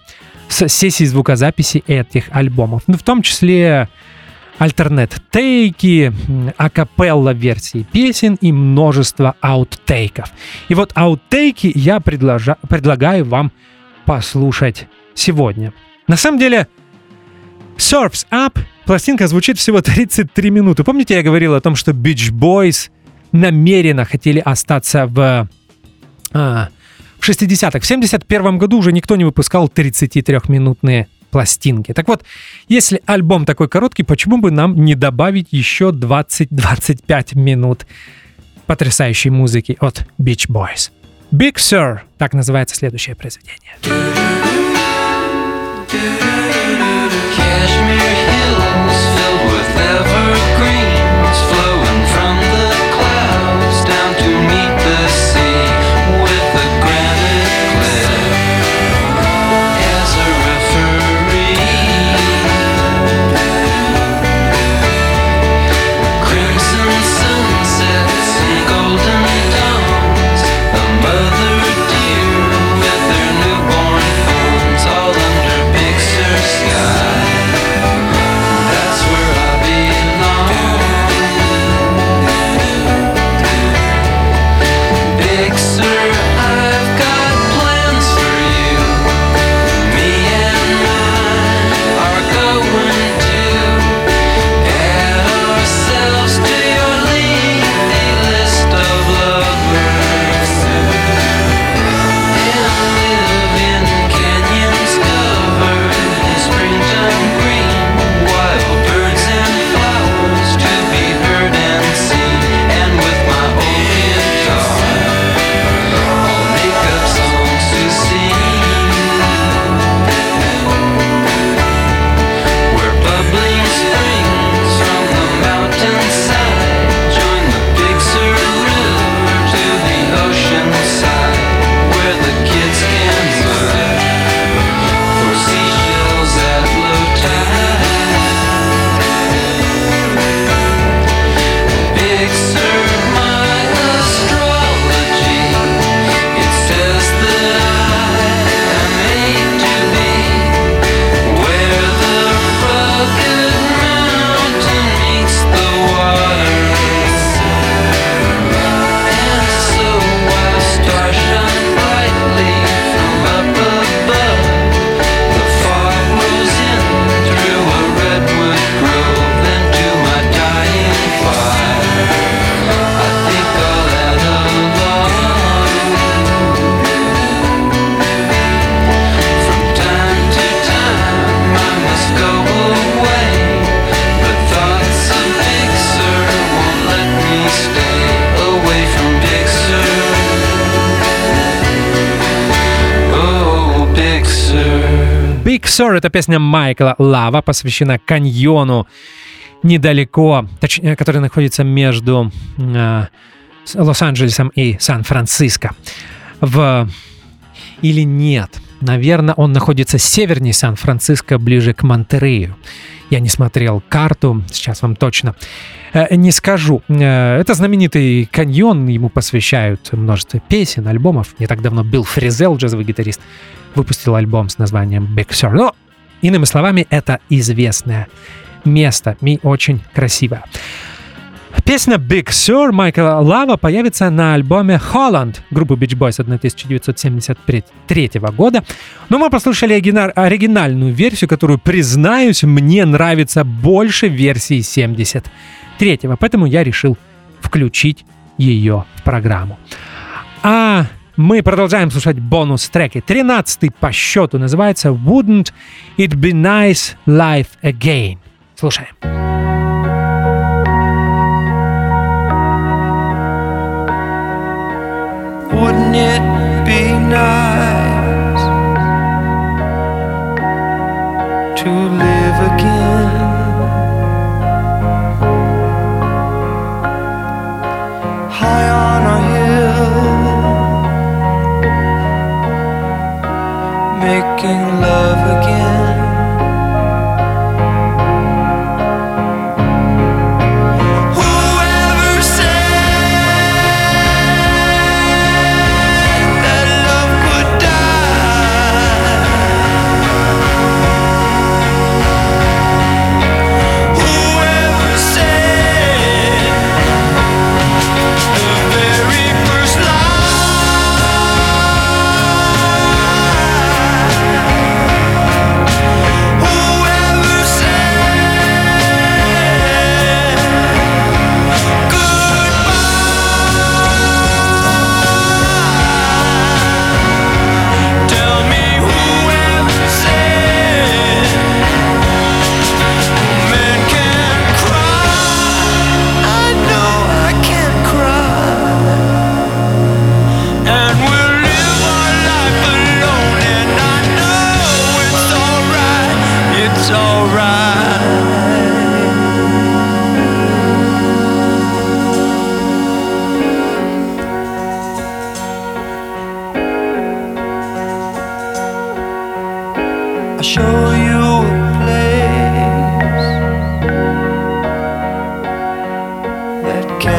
S1: с сессий звукозаписи этих альбомов. Ну, в том числе альтернет-тейки, акапелла версии песен и множество аутейков. И вот аутейки я предложа- предлагаю вам послушать сегодня. На самом деле, Surf's Up пластинка звучит всего 33 минуты. Помните, я говорил о том, что Beach Boys намеренно хотели остаться в, а, в 60-х. В 71 году уже никто не выпускал 33-минутные пластинки. Так вот, если альбом такой короткий, почему бы нам не добавить еще 20-25 минут потрясающей музыки от Beach Boys? Big Sur, так называется следующее произведение.
S7: Big Sur —
S1: это песня Майкла Лава, посвящена каньону недалеко, точнее, который находится между э, Лос-Анджелесом и Сан-Франциско. В... Или нет? Наверное, он находится севернее Сан-Франциско, ближе к Монтерею. Я не смотрел карту, сейчас вам точно э, не скажу. Э, Это знаменитый каньон, ему посвящают множество песен, альбомов. Не так давно Билл Фризел, джазовый гитарист, выпустил альбом с названием Big Sur. Но, иными словами, это известное место и очень красивое. Песня Big Sur Майкла Лава появится на альбоме Holland группы Beach Boys 1973 года. Но мы послушали оригина- оригинальную версию, которую, признаюсь, мне нравится больше версии 73 поэтому я решил включить ее в программу. А мы продолжаем слушать бонус-треки. 13 по счету называется Wouldn't It Be Nice Life Again. Слушаем.
S2: Wouldn't it be nice to live again? High on a hill, making love again.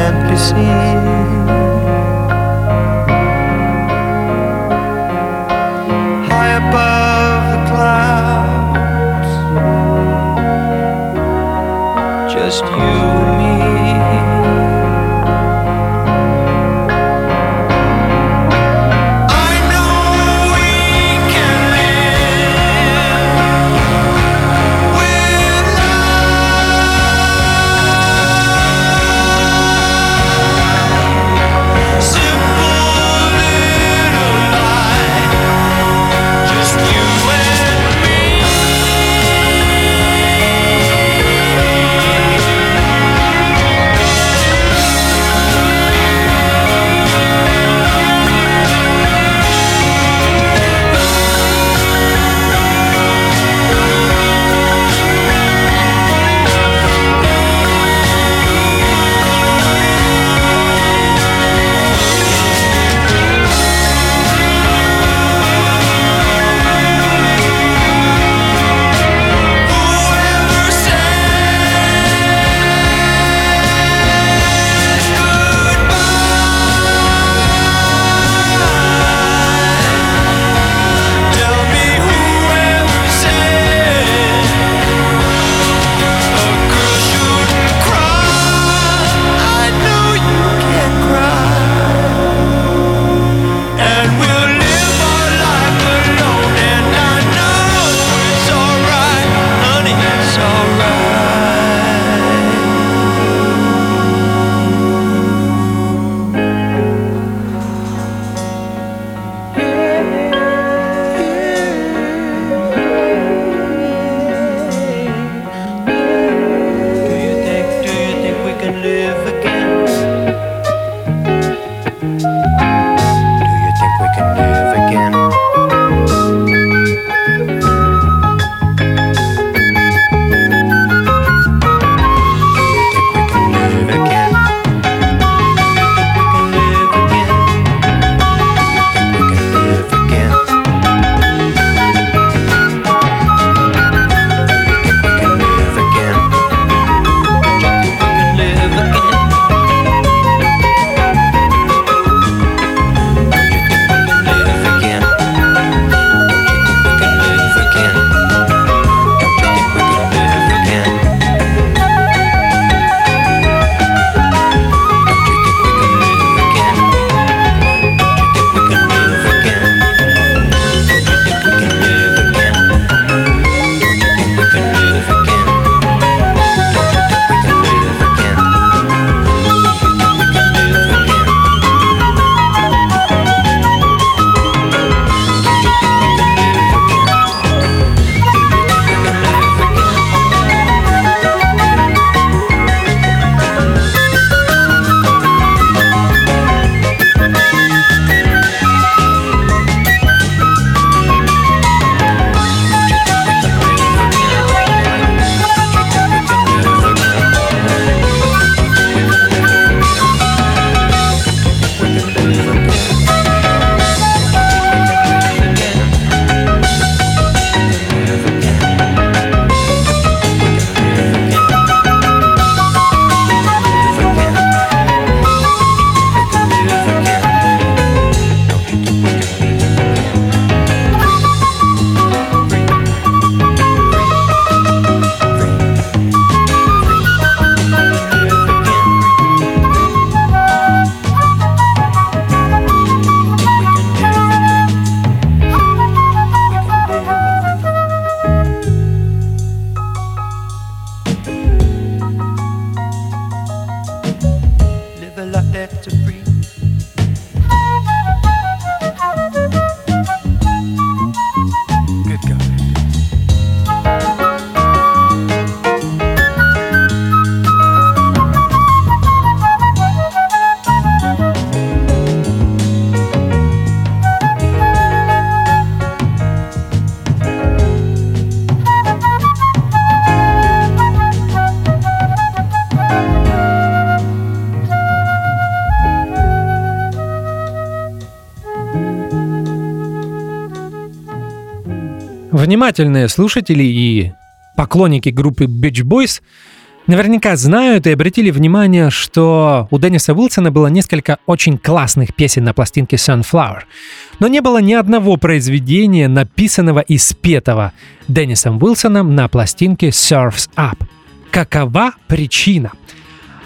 S6: can't be seen.
S1: Внимательные слушатели и поклонники группы Beach Boys наверняка знают и обратили внимание, что у Денниса Уилсона было несколько очень классных песен на пластинке Sunflower, но не было ни одного произведения, написанного и спетого Деннисом Уилсоном на пластинке Surf's Up. Какова причина?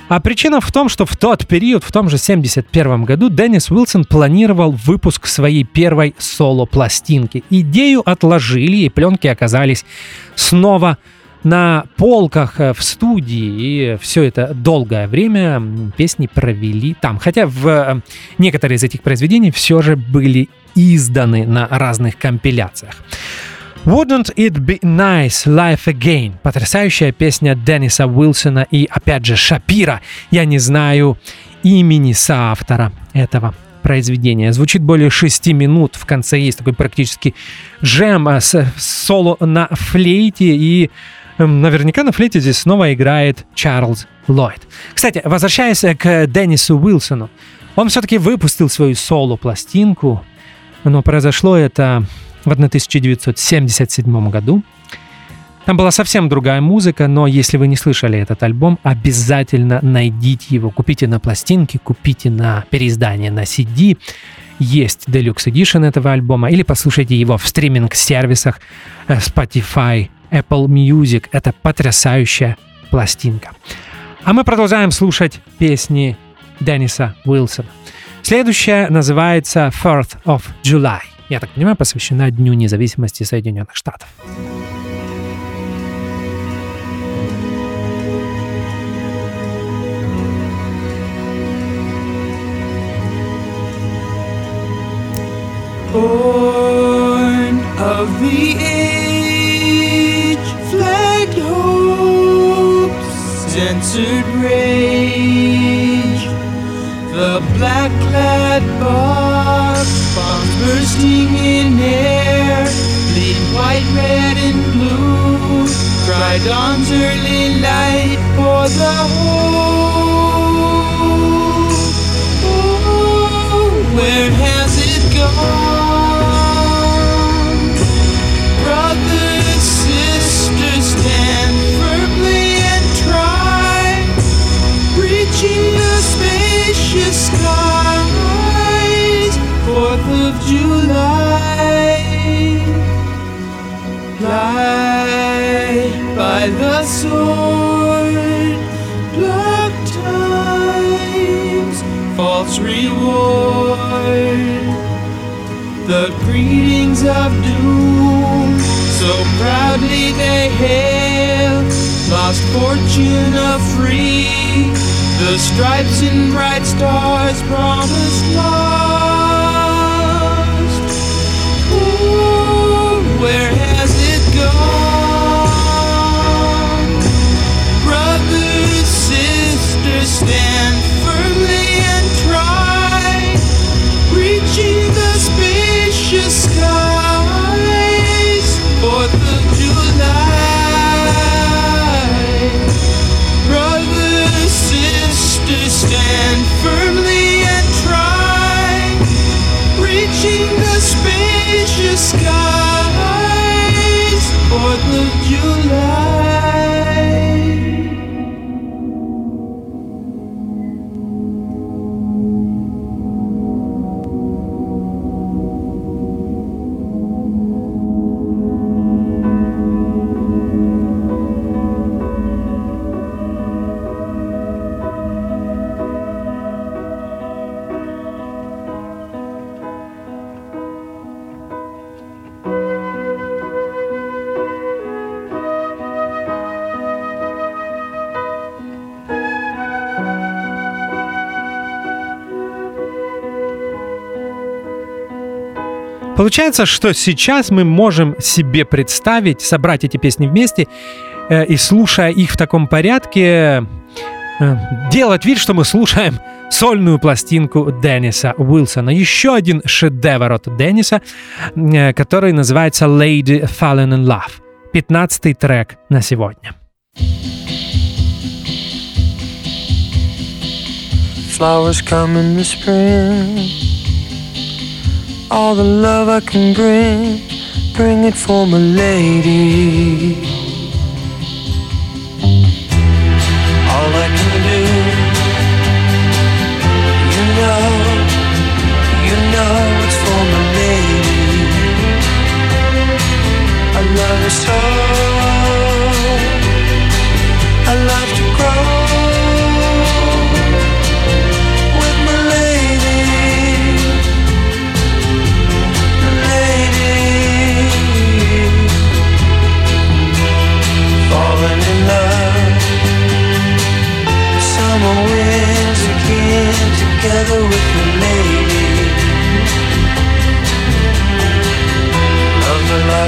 S1: А причина в том, что в тот период, в том же 71 году, Деннис Уилсон планировал выпуск своей первой соло-пластинки. Идею отложили, и пленки оказались снова на полках э, в студии, и все это долгое время песни провели там. Хотя в э, некоторые из этих произведений все же были изданы на разных компиляциях. Wouldn't It Be Nice Life Again? Потрясающая песня Денниса Уилсона и, опять же, Шапира. Я не знаю имени соавтора этого произведения. Звучит более 6 минут. В конце есть такой практически джем а, с соло на флейте и эм, Наверняка на флейте здесь снова играет Чарльз Ллойд. Кстати, возвращаясь к Деннису Уилсону, он все-таки выпустил свою соло-пластинку, но произошло это в 1977 году. Там была совсем другая музыка, но если вы не слышали этот альбом, обязательно найдите его, купите на пластинке, купите на переиздание на CD. Есть Deluxe Edition этого альбома, или послушайте его в стриминг-сервисах э, Spotify, Apple Music. Это потрясающая пластинка. А мы продолжаем слушать песни Денниса Уилсона. Следующая называется 4th of July. Я так понимаю, посвящена Дню независимости Соединенных Штатов.
S6: Born of the age, flagged hopes, censored rage. The black clad bombs bursting in air, bleed white, red, and blue. Cry dawn's early light for the hope. Oh, where has it gone? Brothers, sisters, stand firmly and try, reaching the spacious skies. Fourth of July, light by the sword, black times, false reward the greetings of doom. So proudly they hail, lost fortune of free. The stripes and bright stars promised lost. Stand
S1: Получается, что сейчас мы можем себе представить, собрать эти песни вместе э, и слушая их в таком порядке, э, делать вид, что мы слушаем сольную пластинку Денниса Уилсона. Еще один шедевр от Денниса, э, который называется Lady Fallen in Love. 15 трек на сегодня.
S2: Flowers come in the spring. All the love I can bring, bring it for my lady. All I can do, you know, you know it's for my lady. I love her so.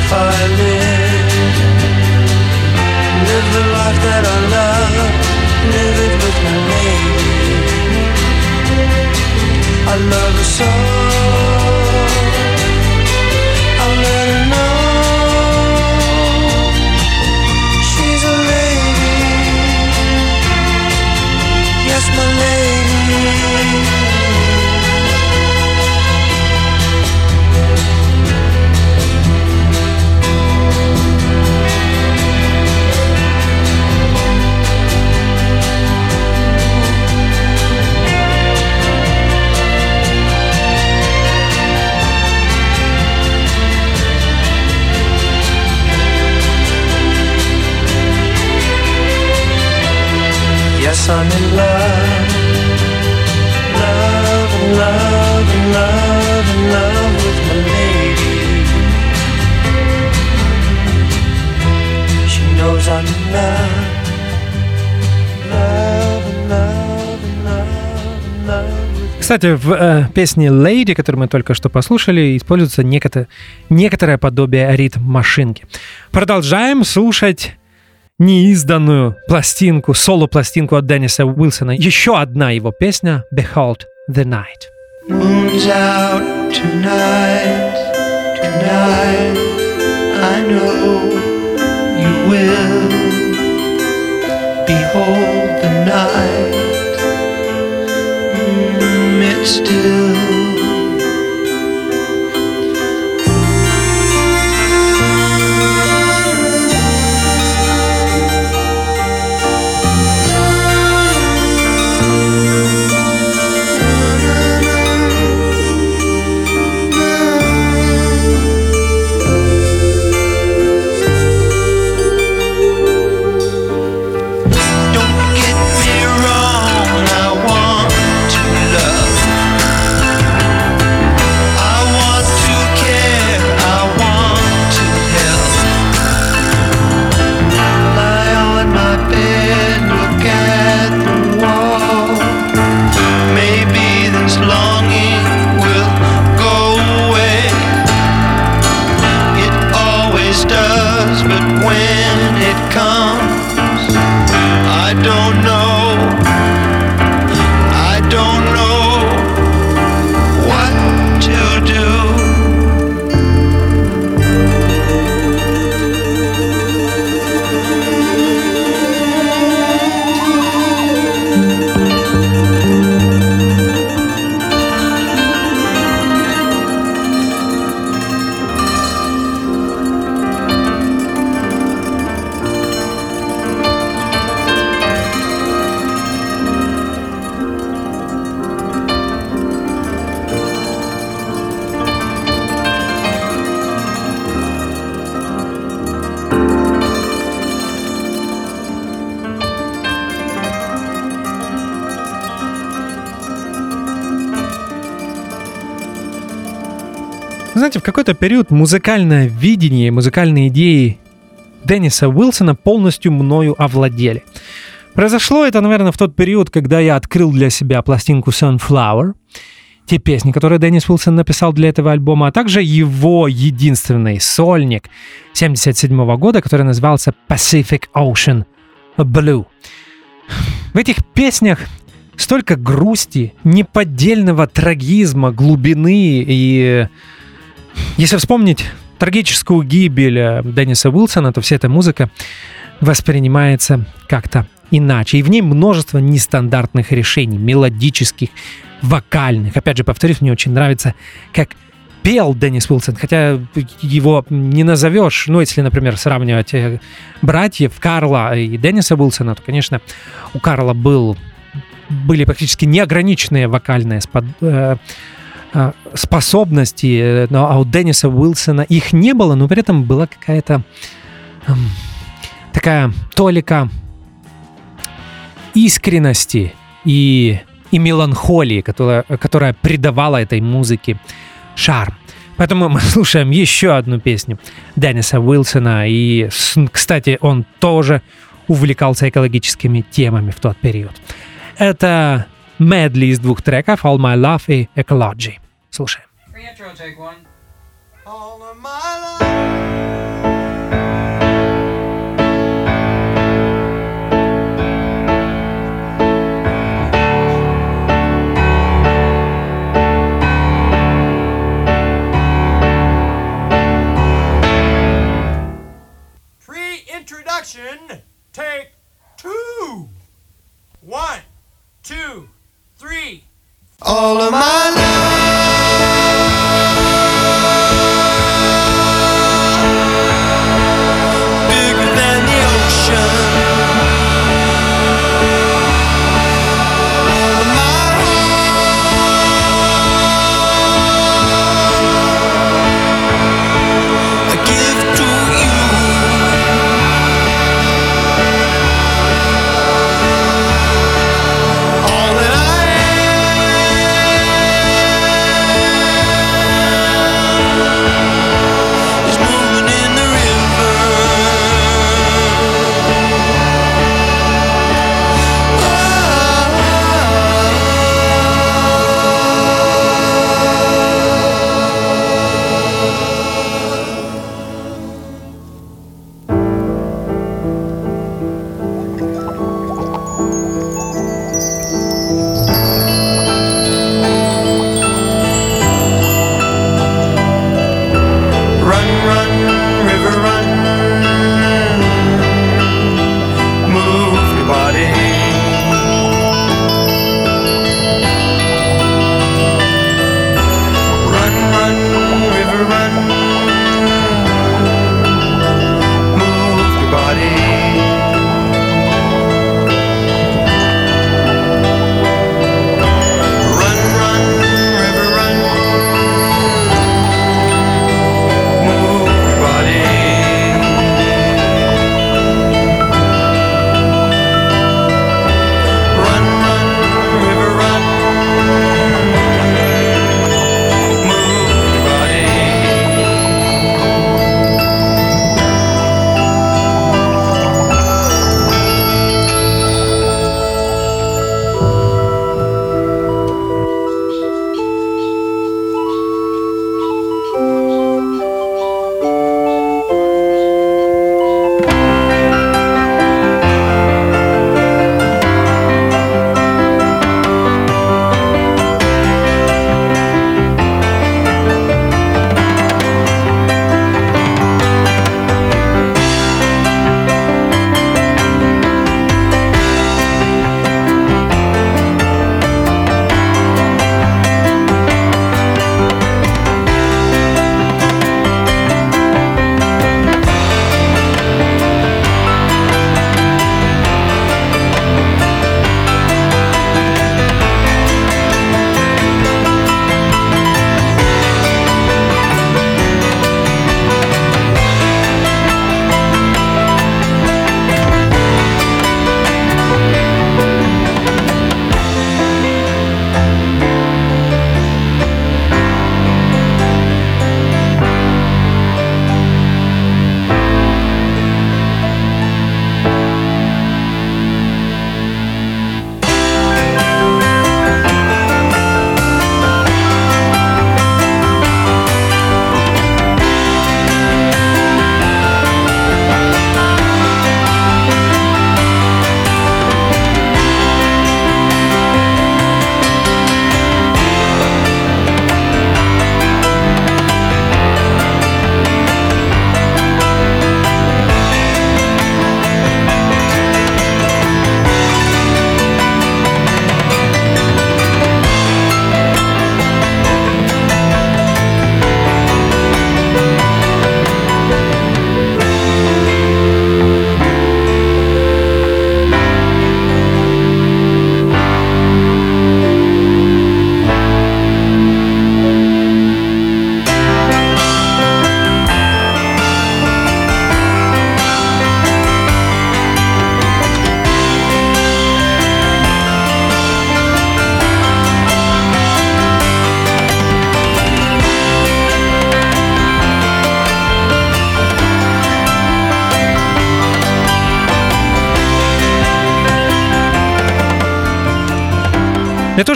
S2: Life I live. Live the life that I love, live it with my lady. I love her so. I let her know she's a lady. Yes, my lady. I'm in love. Love and love and love and love with my lady. She knows I'm in love. And and and
S1: Кстати, в э, песне Lady, которую мы только что послушали, используется некото- некоторое подобие ритм машинки. Продолжаем слушать неизданную пластинку, соло-пластинку от Денниса Уилсона. Еще одна его песня «Behold the Night».
S2: Moon's out tonight, tonight. I know you will behold the night. Mm, it's still.
S1: Какой-то период музыкальное видение, музыкальные идеи Денниса Уилсона полностью мною овладели. Произошло это, наверное, в тот период, когда я открыл для себя пластинку Sunflower. те песни, которые Деннис Уилсон написал для этого альбома, а также его единственный сольник 1977 года, который назывался Pacific Ocean Blue. В этих песнях столько грусти, неподдельного трагизма, глубины и... Если вспомнить трагическую гибель э, Денниса Уилсона, то вся эта музыка воспринимается как-то иначе. И в ней множество нестандартных решений, мелодических, вокальных. Опять же, повторюсь, мне очень нравится, как пел Деннис Уилсон, хотя его не назовешь, ну, если, например, сравнивать э, братьев Карла и Денниса Уилсона, то, конечно, у Карла был, были практически неограниченные вокальные спод, э, способности, э, а у Денниса Уилсона их не было, но при этом была какая-то эм, такая толика искренности и, и меланхолии, которая, которая придавала этой музыке шарм. Поэтому мы слушаем еще одну песню Денниса Уилсона. И, кстати, он тоже увлекался экологическими темами в тот период. Это медли из двух треков All My Love и Ecology. Слушаем.
S6: All of my life. Pre-introduction, take two. One, two, three. All of my life.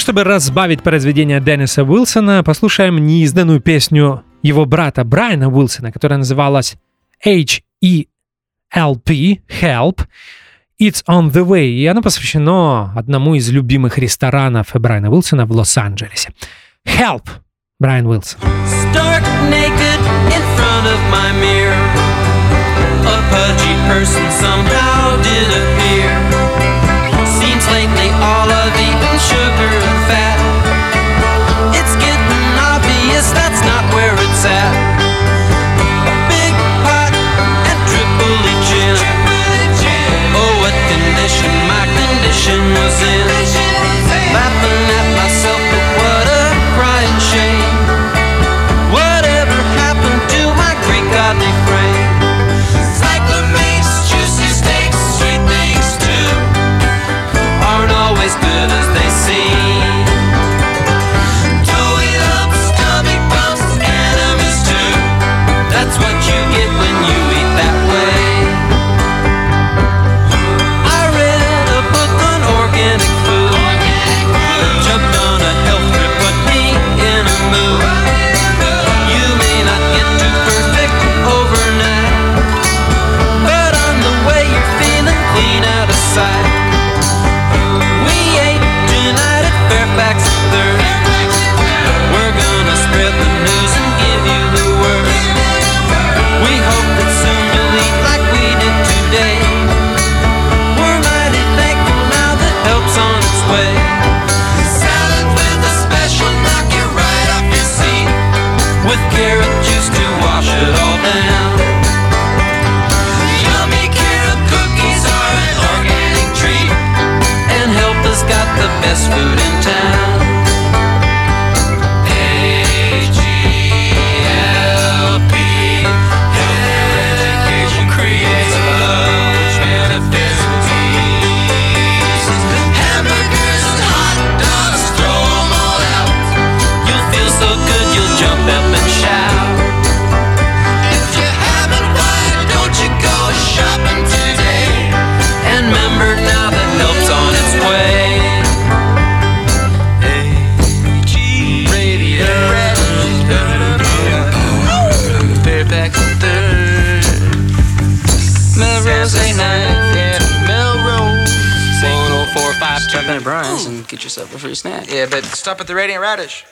S1: чтобы разбавить произведение Денниса Уилсона, послушаем неизданную песню его брата Брайана Уилсона, которая называлась H-E-L-P, Help, It's on the way, и она посвящена одному из любимых ресторанов Брайана Уилсона в Лос-Анджелесе. Help, Брайан Уилсон.
S7: Stark naked in front of my mirror A pudgy person somehow did appear reasons. My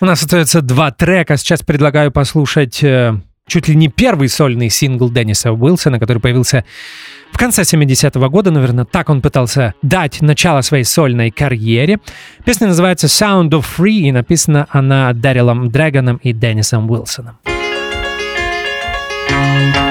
S1: У нас остается два трека. Сейчас предлагаю послушать э, чуть ли не первый сольный сингл Денниса Уилсона, который появился в конце 70-го года, наверное, так он пытался дать начало своей сольной карьере. Песня называется «Sound of Free» и написана она Дэрилом Дрэгоном и Деннисом Уилсоном.
S6: thank you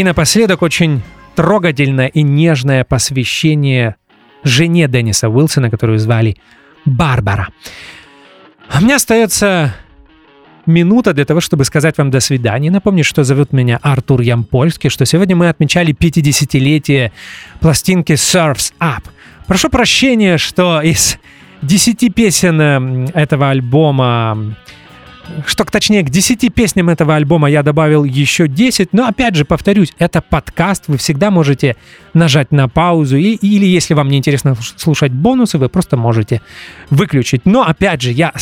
S1: И напоследок очень трогательное и нежное посвящение жене Денниса Уилсона, которую звали Барбара. У меня остается минута для того, чтобы сказать вам до свидания. Напомню, что зовут меня Артур Ямпольский, что сегодня мы отмечали 50-летие пластинки Surfs Up. Прошу прощения, что из 10 песен м, этого альбома что точнее, к 10 песням этого альбома я добавил еще 10, но опять же, повторюсь, это подкаст, вы всегда можете нажать на паузу, и, или если вам не интересно слушать бонусы, вы просто можете выключить. Но опять же, я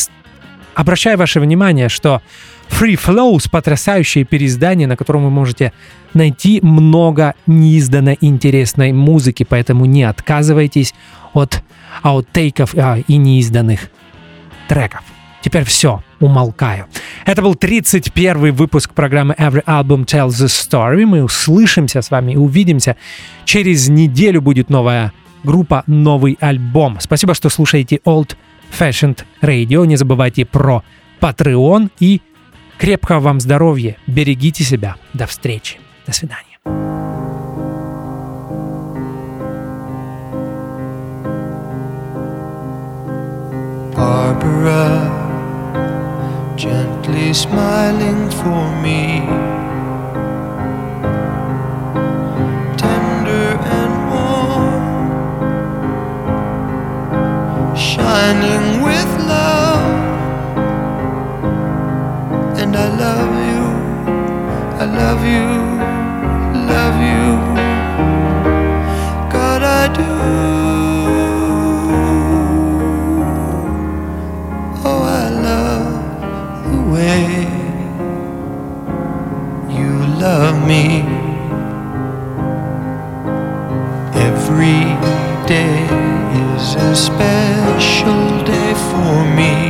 S1: обращаю ваше внимание, что Free Flows — потрясающее переиздание, на котором вы можете найти много неизданной интересной музыки, поэтому не отказывайтесь от аутейков а, и неизданных треков. Теперь все, умолкаю. Это был 31 выпуск программы Every Album Tells a Story. Мы услышимся с вами и увидимся. Через неделю будет новая группа, новый альбом. Спасибо, что слушаете Old Fashioned Radio. Не забывайте про Patreon и крепкого вам здоровья. Берегите себя. До встречи. До свидания.
S2: Barbara, gently smiling for me. Tender and warm, shining with love. And I love you, I love you, love you. God, I do. Me. Every day is a special day for me.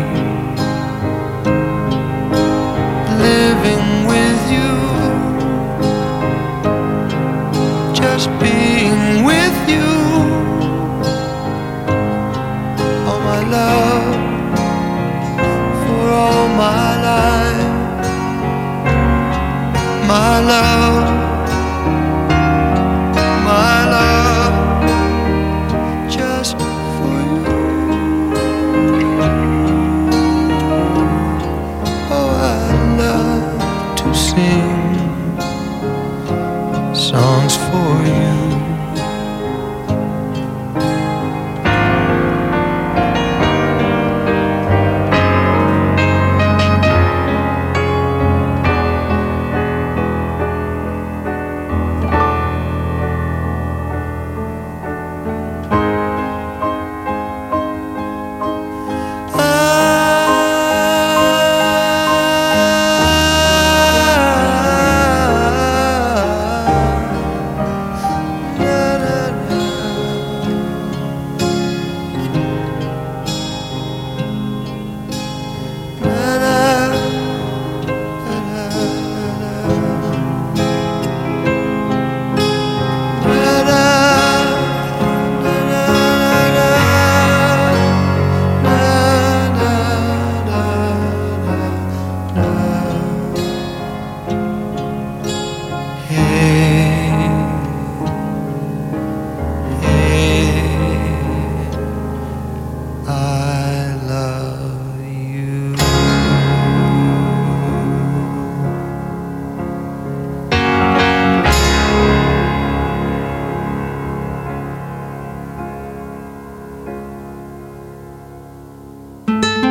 S2: Love,